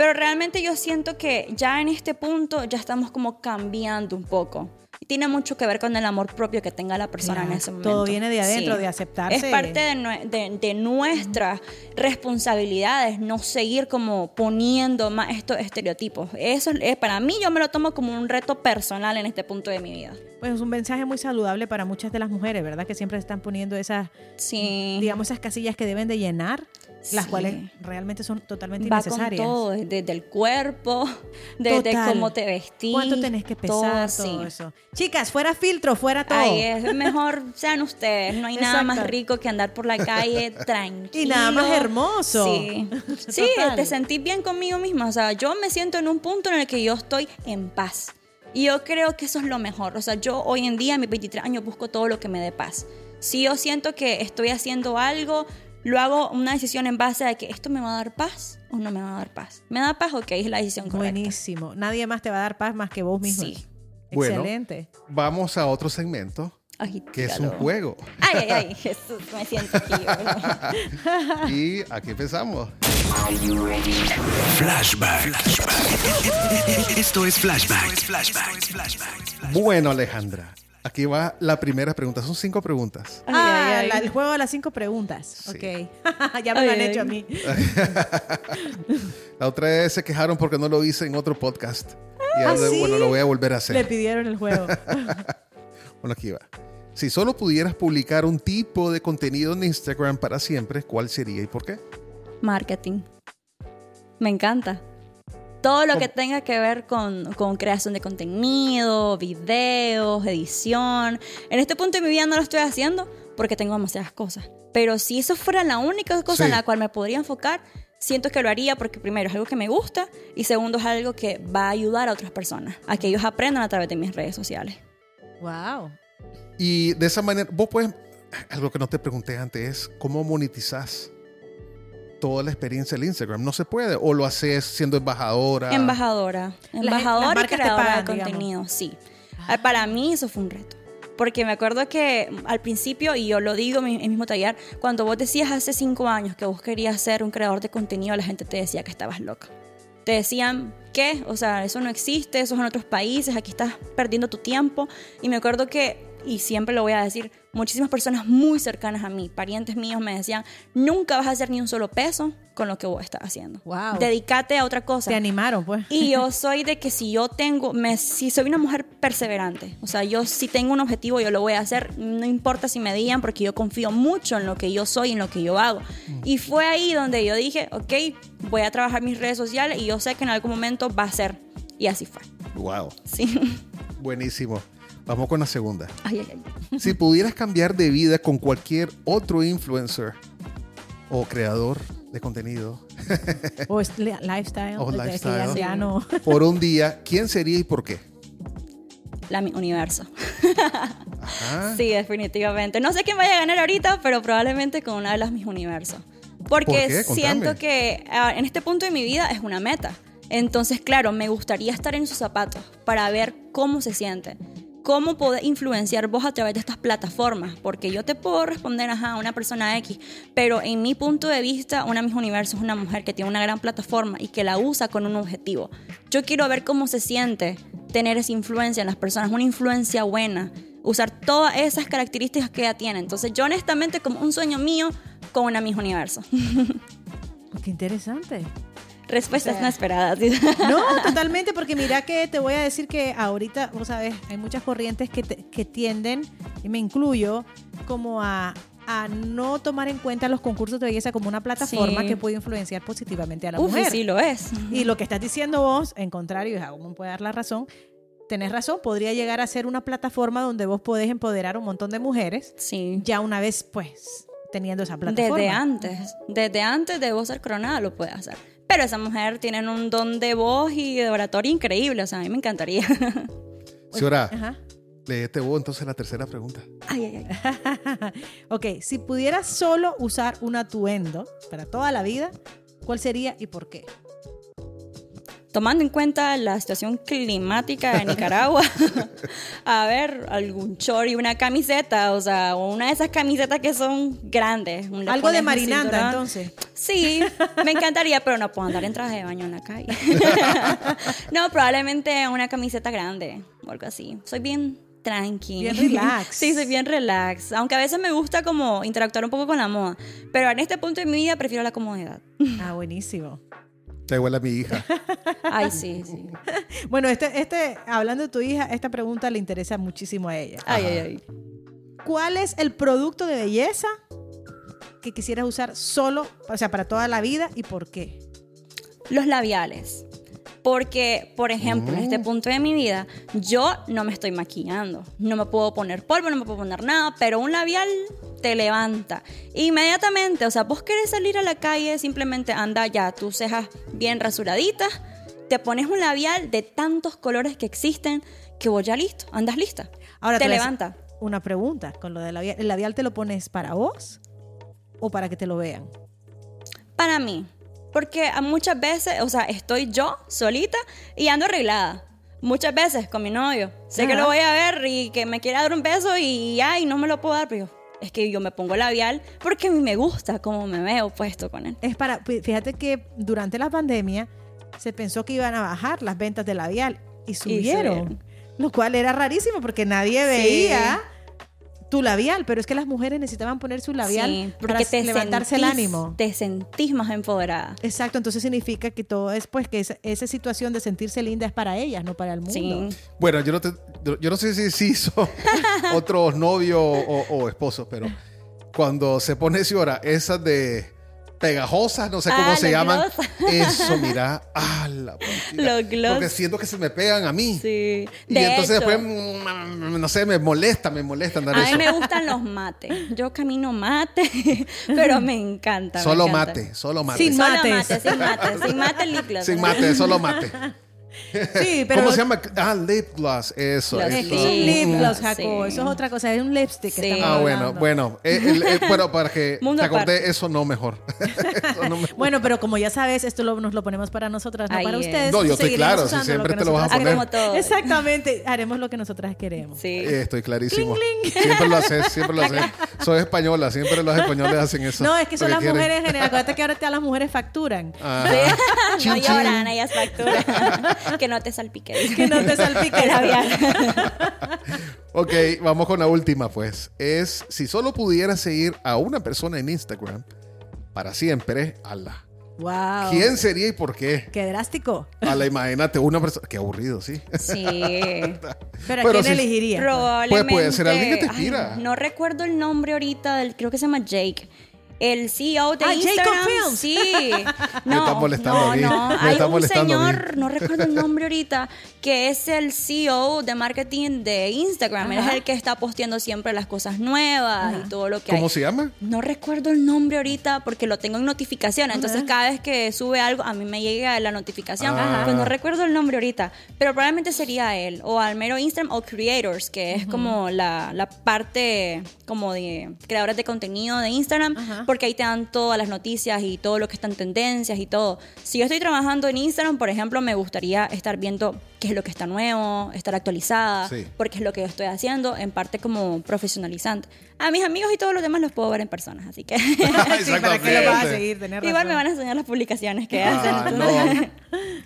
S5: Pero realmente yo siento que ya en este punto ya estamos como cambiando un poco. Y tiene mucho que ver con el amor propio que tenga la persona en ese momento.
S4: todo viene de adentro, de aceptarse.
S5: Es parte de, de- de nuestras responsabilidades no seguir como poniendo más estos estereotipos. Eso es, para mí yo me lo tomo como un reto personal en este punto de mi vida.
S4: Pues es un mensaje muy saludable para muchas de las mujeres, ¿verdad? Que siempre están poniendo esas,
S5: Sí.
S4: digamos, esas casillas que deben de llenar, las
S5: Sí.
S4: cuales realmente son totalmente
S5: Va con
S4: innecesarias.
S5: todo, desde el cuerpo, desde
S4: Total.
S5: cómo te vestís.
S4: ¿Cuánto tenés que pesar?
S5: todo,
S4: Todo,
S5: sí.
S4: eso. Chicas, fuera filtro, fuera todo.
S5: Ay, es mejor sean ustedes. No hay nada más
S4: Exacto.
S5: rico que andar por la calle tranquilo.
S4: Y nada más hermoso.
S5: Sí. Sí, te sentís bien conmigo misma. O sea, yo me siento en un punto en el que yo estoy en paz. Y yo creo que eso es lo mejor. O sea, yo hoy en día, a mis 23 años, busco todo lo que me dé paz. Si yo siento que estoy haciendo algo, lo hago una decisión en base a que esto me va a dar paz o no me va a dar paz. ¿Me da paz? Ok, es la decisión correcta.
S4: Buenísimo. Nadie más te va a dar paz más que vos mismo.
S5: Sí.
S3: Bueno.
S4: Excelente.
S3: Vamos a otro segmento,
S5: Ay,
S3: que es un juego.
S5: Ay, ay, ay, Jesús, me siento aquí.
S3: Y aquí empezamos.
S2: Flashback. Esto es Flashback. Flashback.
S3: Bueno, Alejandra, aquí va la primera pregunta. Son cinco preguntas.
S5: Ay,
S4: ah,
S5: ay, ay.
S4: la- el juego de las cinco preguntas.
S3: Sí.
S4: Ok. ya me lo han
S5: ay.
S4: hecho a mí.
S3: La otra vez se quejaron porque no lo hice en otro podcast. Y
S4: ¿Ah,
S3: ahora,
S4: sí?
S3: bueno, lo voy a volver a
S4: Le
S3: hacer.
S4: pidieron el juego.
S3: Bueno, aquí va. Si solo pudieras publicar un tipo de contenido en Instagram para siempre, ¿cuál sería y por qué?
S5: Marketing. Me encanta. Todo lo que tenga que ver con, con creación de contenido, videos, edición. En este punto de mi vida no lo estoy haciendo porque tengo demasiadas cosas. Pero si eso fuera la única cosa en la cual me podría enfocar, siento que lo haría porque primero es algo que me gusta y segundo es algo que va a ayudar a otras personas, a que ellos aprendan a través de mis redes sociales.
S4: wow.
S3: Y de esa manera, vos puedes, algo que no te pregunté antes es, ¿cómo monetizás toda la experiencia del Instagram? No se puede, o lo haces siendo embajadora.
S5: Embajadora.
S4: las
S5: Embajadora y
S4: marcas te
S5: creadora
S4: pagan,
S5: de
S4: digamos.
S5: contenido, sí. Ah, Para mí eso fue un reto. Porque me acuerdo que al principio, y yo lo digo en mi en mi mismo taller, cuando vos decías hace cinco años que vos querías ser un creador de contenido, la gente te decía que estabas loca. Te decían, ¿qué? O sea, eso no existe, eso es en otros países, aquí estás perdiendo tu tiempo. Y me acuerdo que, y siempre lo voy a decir, muchísimas personas muy cercanas a mí, parientes míos, me decían, nunca vas a hacer ni un solo peso con lo que vos estás haciendo.
S4: Wow.
S5: Dedícate a otra cosa.
S4: Te animaron, pues.
S5: Y yo soy de que si yo tengo, me, si soy una mujer perseverante, o sea, yo si tengo un objetivo, yo lo voy a hacer, no importa si me digan, porque yo confío mucho en lo que yo soy, en lo que yo hago. Y fue ahí donde yo dije, ok, voy a trabajar mis redes sociales y yo sé que en algún momento va a ser. Y así fue.
S3: Wow,
S5: Sí.
S3: buenísimo. Vamos con la segunda.
S5: Ay, ay, ay.
S3: Si pudieras cambiar de vida con cualquier otro influencer o creador de contenido
S4: O es li- lifestyle.
S3: o lifestyle
S4: ya, no.
S3: por un día, ¿quién sería y por qué?
S5: La mi universo.
S3: Ajá.
S5: Sí, definitivamente. No sé quién vaya a ganar ahorita, pero probablemente con una de las mis universos. Porque
S3: ¿Por
S5: siento que ah, en este punto de mi vida es una meta. Entonces, claro, me gustaría estar en sus zapatos para ver cómo se siente. ¿Cómo poder influenciar vos a través de estas plataformas? Porque yo te puedo responder, ajá, a una persona X, pero en mi punto de vista, una mis universos es una mujer que tiene una gran plataforma y que la usa con un objetivo. Yo quiero ver cómo se siente tener esa influencia en las personas, una influencia buena, usar todas esas características que ella tiene. Entonces, yo honestamente, como un sueño mío, con una mis universo.
S4: Qué interesante.
S5: Respuestas
S4: O sea,
S5: no esperadas.
S4: No, totalmente, porque mira que te voy a decir que ahorita, vos sabes, hay muchas corrientes que, te- que tienden, y me incluyo, como a, a no tomar en cuenta los concursos de belleza como una plataforma
S5: Sí.
S4: que puede influenciar positivamente a la
S5: Uf, y
S4: mujer.
S5: sí lo es.
S4: Y lo que estás diciendo vos, en contrario, y aún me puede dar la razón, tenés razón, podría llegar a ser una plataforma donde vos podés empoderar a un montón de mujeres,
S5: Sí.
S4: ya una vez, pues, teniendo esa plataforma.
S5: Desde antes, desde antes de vos ser coronada lo puede hacer. Pero esa mujer tiene un don de voz y de oratoria increíble, o sea, a mí me encantaría.
S3: Señora,
S4: Ajá.
S3: léete vos entonces la tercera pregunta.
S5: Ay, ay, ay.
S4: ok, si pudieras solo usar un atuendo para toda la vida, ¿cuál sería y por qué?
S5: Tomando en cuenta la situación climática de Nicaragua, a ver, algún short y una camiseta, o sea, una de esas camisetas que son grandes.
S4: Algo de marinanda,
S5: cinturón.
S4: entonces.
S5: Sí, me encantaría, pero no puedo andar en traje de baño en la calle. no, probablemente una camiseta grande o algo así. Soy bien tranqui.
S4: Bien relax.
S5: Sí, soy bien relax. Aunque a veces me gusta como interactuar un poco con la moda. Pero en este punto de mi vida prefiero la comodidad.
S4: Ah, buenísimo.
S3: Te igual a mi hija.
S5: Ay, sí, sí.
S4: Bueno, este, este, hablando de tu hija, esta pregunta le interesa muchísimo a ella.
S5: Ay, ay, ay.
S4: ¿Cuál es el producto de belleza que quisieras usar solo, o sea, para toda la vida y por qué?
S5: Los labiales. Porque, por ejemplo, en este punto de mi vida, yo no me estoy maquillando. No me puedo poner polvo, no me puedo poner nada, pero un labial te levanta. Inmediatamente, o sea, vos querés salir a la calle, simplemente anda ya, tus cejas bien rasuraditas, te pones un labial de tantos colores que existen que vos ya listo, andas lista.
S4: Ahora
S5: te
S4: hacer
S5: levanta.
S4: Una pregunta con lo del labial. ¿El labial te lo pones para vos o para que te lo vean?
S5: Para mí. Porque muchas veces, o sea, estoy yo solita y ando arreglada. Muchas veces con mi novio. Sé que lo voy a ver y que me quiere dar un beso y ay, no me lo puedo dar, pero yo, es que yo me pongo labial porque a mí me gusta cómo me veo puesto con él.
S4: Es para, fíjate que durante la pandemia se pensó que iban a bajar las ventas de labial y subieron.
S5: subieron.
S4: Lo cual era rarísimo porque nadie
S5: Sí.
S4: veía tu labial, pero es que las mujeres necesitaban poner su labial
S5: Sí,
S4: para
S5: te
S4: levantarse el ánimo.
S5: Te sentís más empoderada.
S4: Exacto, entonces significa que todo es pues que esa, esa situación de sentirse linda es para ellas, no para el mundo.
S5: Sí.
S3: Bueno, yo no, te- yo no sé si si hizo otros novios o, o esposos, pero cuando se pone Ciora, esas de pegajosas, no sé cómo
S5: Ah,
S3: se llaman.
S5: gloss.
S3: Eso, mira. Ah, la.
S5: Los gloss.
S3: Porque siento que se me pegan a mí.
S5: Sí.
S3: Y
S5: De
S3: entonces
S5: hecho,
S3: después, no sé, me molesta, me molesta andar
S5: a
S3: eso.
S5: mí me gustan los mates. Yo camino mate, pero me encanta. me
S3: Solo
S5: encanta.
S3: mate, solo mate.
S4: Sin
S5: mate, sin mate, sin mate lip gloss.
S3: Sin mate, solo mate.
S4: Sí, pero
S3: ¿Cómo se llama? Ah, lip gloss. Eso.
S5: Los.
S4: Es que es un lip
S5: Sí,
S4: gloss,
S5: sí.
S4: Jacobo. Eso es otra cosa. Es un lipstick que
S5: Sí.
S4: estamos
S3: Ah, bueno,
S4: hablando.
S3: bueno. Eh, el- eh, bueno, para que
S5: Mundo
S3: te acordé, eso no mejor. Eso no mejor.
S4: Bueno, pero como ya sabes, esto lo- nos lo ponemos para nosotras, no
S5: Ahí
S4: para
S5: es.
S4: ustedes.
S3: No, yo estoy
S4: Seguiremos
S3: claro, si
S4: usando
S3: siempre
S4: lo que
S3: te lo vas a poner.
S5: Ah, todo.
S4: Exactamente. Haremos lo que nosotras queremos.
S5: Sí.
S3: Eh, estoy clarísimo. Siempre lo haces, siempre lo haces. Soy española, siempre los españoles hacen eso.
S4: No, es que son las
S3: quieren-
S4: mujeres en general. Acuérdate que ahora las mujeres facturan.
S3: Ajá.
S5: no
S3: Chin, chin.
S5: lloran, ellas facturan. Que no te salpique.
S4: Que no te salpique
S5: El.
S3: Ok, vamos con la última, pues. Es si solo pudiera seguir a una persona en Instagram para siempre, ala.
S4: Wow.
S3: ¿Quién sería y por qué?
S4: Qué drástico.
S3: Ala, imagínate, una persona. Qué aburrido, sí.
S5: Sí.
S4: Pero ¿a quién
S3: si-
S4: elegiría?
S5: Probablemente.
S3: Puede- puede ser alguien que te
S5: Ay, no recuerdo el nombre ahorita del, creo que se llama Jake. El CEO de
S4: Ah, Jacob
S5: Instagram.
S4: Films.
S5: Sí.
S3: Me
S5: No,
S3: está molestando
S5: no,
S3: a mí.
S5: no.
S3: Me
S5: Hay
S3: está
S5: un
S3: molestando
S5: señor, no recuerdo el nombre ahorita, que es el CEO de marketing de Instagram. Él es
S4: Ajá.
S5: el que está posteando siempre las cosas nuevas y todo lo que
S3: ¿Cómo
S5: hay.
S3: se llama?
S5: No recuerdo el nombre ahorita porque lo tengo en notificación. Entonces, cada vez que sube algo, a mí me llega la notificación.
S3: Ah.
S5: Pues no recuerdo el nombre ahorita. Pero probablemente sería él. O al mero Instagram o Creators, que es como la, la parte como de creadores de contenido de Instagram. Porque ahí te dan todas las noticias y todo lo que está en tendencias y todo. Si yo estoy trabajando en Instagram, por ejemplo, me gustaría estar viendo qué es lo que está nuevo, estar actualizada,
S3: Sí.
S5: porque es lo que yo estoy haciendo, en parte como profesionalizante. A mis amigos y todos los demás los puedo ver en personas, así que
S4: sí, ¿para qué lo vas a seguir? Tenés
S5: igual
S4: razón.
S5: me van a enseñar las publicaciones que
S3: Ah,
S5: hacen.
S3: no.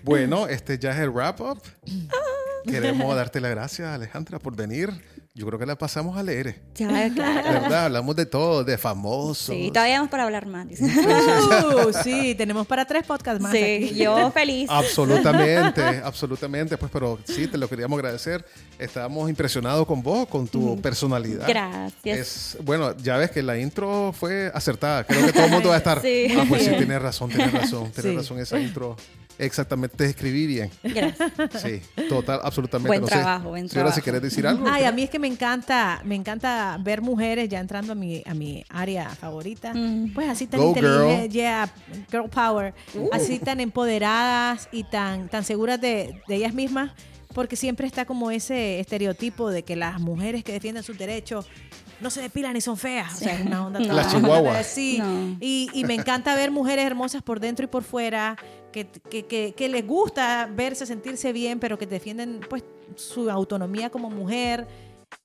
S3: Bueno, este ya es el wrap up. Queremos darte las gracias, Alejandra, por venir. Yo creo que la pasamos a leer.
S5: Ya, claro.
S3: ¿Verdad? Hablamos de todo, de famosos.
S5: Sí, todavía vamos para hablar más. dice.
S4: Uh, sí, tenemos para tres podcasts más.
S5: Sí,
S4: aquí.
S5: yo feliz.
S3: Absolutamente, absolutamente. Pues, pero sí, te lo queríamos agradecer. Estábamos impresionados con vos, con tu personalidad.
S5: Gracias.
S3: Es, bueno, ya ves que la intro fue acertada. Creo que todo el mundo va a estar.
S5: Sí.
S3: Ah, pues sí, tienes razón, tienes razón, tienes
S4: Sí.
S3: razón. Esa intro exactamente te escribí bien.
S5: Gracias.
S3: Sí, total, absolutamente.
S5: Buen
S3: no sé,
S5: trabajo, buen
S3: señora, si querés decir algo.
S4: Ay, a mí es que me encanta, me encanta ver mujeres ya entrando a mi, a mi área favorita.
S5: Mm.
S4: Pues así tan inteligentes,
S3: girl.
S4: yeah, girl power, así tan empoderadas y tan, tan seguras de, de ellas mismas, porque siempre está como ese estereotipo de que las mujeres que defienden sus derechos no se depilan y son feas. O sea, es una onda
S3: Las chihuahuas.
S4: Sí,
S5: No.
S4: y, y me encanta ver mujeres hermosas por dentro y por fuera, que, que, que, que les gusta verse, sentirse bien, pero que defienden pues su autonomía como mujer.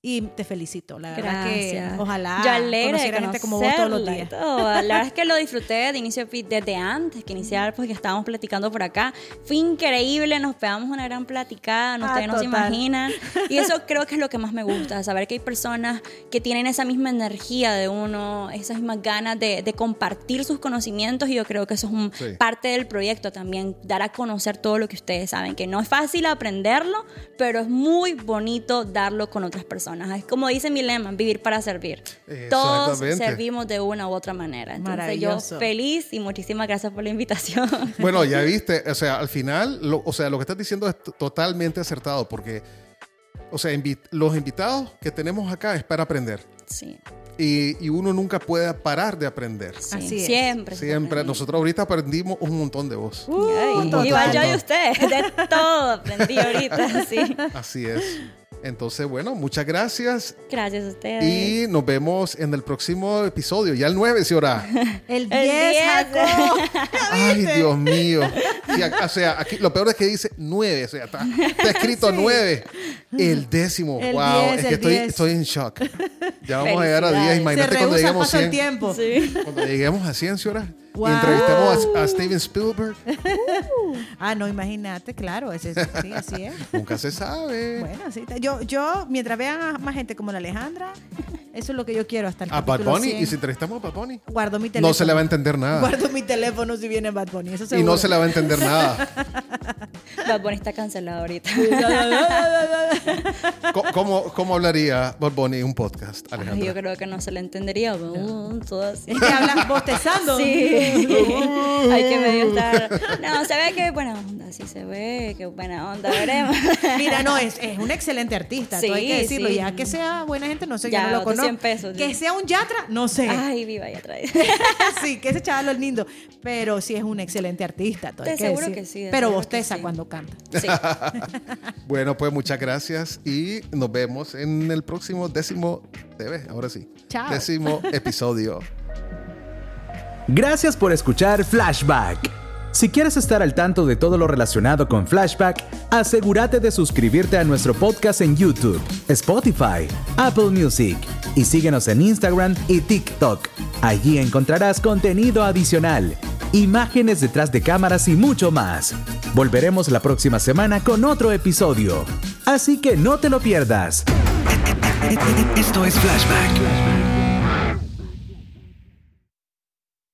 S4: Y te felicito, la verdad que
S5: Gracias.
S4: ojalá
S5: Yo alegre de
S4: conociera gente como vos todos los días.
S5: todo. La verdad es que lo disfruté de inicio desde antes que iniciar, porque estábamos platicando por acá. Fue increíble, nos pegamos una gran platicada, no,
S4: Ah,
S5: ustedes no se imaginan. Y eso creo que es lo que más me gusta, saber que hay personas que tienen esa misma energía de uno, esas mismas ganas de, de compartir sus conocimientos y yo creo que eso es un,
S3: Sí.
S5: parte del proyecto también, dar a conocer todo lo que ustedes saben, que no es fácil aprenderlo, pero es muy bonito darlo con otras personas. Es como dice mi lema, vivir para servir. Todos servimos de una u otra manera. Entonces
S4: Maravilloso.
S5: yo feliz y muchísimas gracias por la invitación.
S3: Bueno, ya viste, o sea, al final, lo, o sea, lo que estás diciendo es totalmente acertado porque, o sea, invi- los invitados que tenemos acá es para aprender
S5: Sí,
S3: y, y uno nunca puede parar de aprender.
S5: sí,
S4: Así es.
S5: siempre.
S3: Siempre, nosotros ahorita aprendimos un montón de vos.
S5: Ay,
S3: Un montón.
S5: igual yo y usted, de todo aprendí ahorita, sí.
S3: Así es. Entonces, bueno, muchas gracias
S5: Gracias a ustedes.
S3: y nos vemos en el próximo episodio, ya el 9, señora.
S4: El 10,
S5: El 10.
S4: Jacob.
S3: Ay, Dios mío. Sí, o sea, aquí lo peor es que dice 9, o sea, está, está escrito 9. El décimo,
S4: El
S3: wow,
S4: 10,
S3: es que estoy,
S4: 10.
S3: estoy en shock. Ya vamos a llegar a 10,
S5: Felicidades.
S4: Se
S3: imagínate cuando lleguemos a
S4: paso del
S3: 100.
S4: tiempo.
S5: Sí.
S3: Cuando lleguemos a 100, señora,
S4: Wow.
S3: y entrevistemos a, a Steven Spielberg,
S4: Ah, no, imagínate, claro, ese, sí, así es.
S3: nunca se sabe.
S4: Bueno, sí. Yo, yo, mientras vean a más gente como la Alejandra, eso es lo que yo quiero hasta el
S3: a Bad Bunny,
S4: 100.
S3: y si entrevistamos a Bad Bunny,
S4: Guardo mi teléfono.
S3: no se le va a entender nada.
S4: Guardo mi teléfono si viene Bad Bunny, eso
S3: Y no se le va a entender nada.
S5: Bad Bunny está cancelado ahorita.
S3: ¿Cómo, cómo hablaría Bad Bunny en un podcast,
S5: Ay,
S3: Alejandra?
S5: yo creo que no se le entendería. uh, todo así.
S4: Es que hablas bostezando.
S5: Sí. Hay que medio estar. No, se ve que buena onda, sí se ve, que buena onda, veremos.
S4: Mira, no, es, es un excelente artista, todo hay que
S5: Sí,
S4: decirlo.
S5: sí.
S4: Ya que sea buena gente, no sé,
S5: Ya,
S4: yo no lo conozco.
S5: 100 pesos,
S4: que sea un yatra, no sé.
S5: Ay, viva y atrae.
S4: sí, que ese chaval es lindo. Pero sí es un excelente artista, todo hay que
S5: seguro
S4: decir.
S5: que sí, de
S4: Pero bosteza
S5: sí.
S4: cuando canta.
S5: Sí.
S3: Bueno, pues muchas gracias y nos vemos en el próximo décimo TV, ahora sí.
S4: Chao.
S3: Décimo episodio.
S1: Gracias por escuchar Flashback. Si quieres estar al tanto de todo lo relacionado con Flashback, asegúrate de suscribirte a nuestro podcast en YouTube, Spotify, Apple Music y síguenos en Instagram y TikTok. Allí encontrarás contenido adicional, imágenes detrás de cámaras y mucho más. Volveremos la próxima semana con otro episodio. Así que no te lo pierdas.
S2: Esto es Flashback.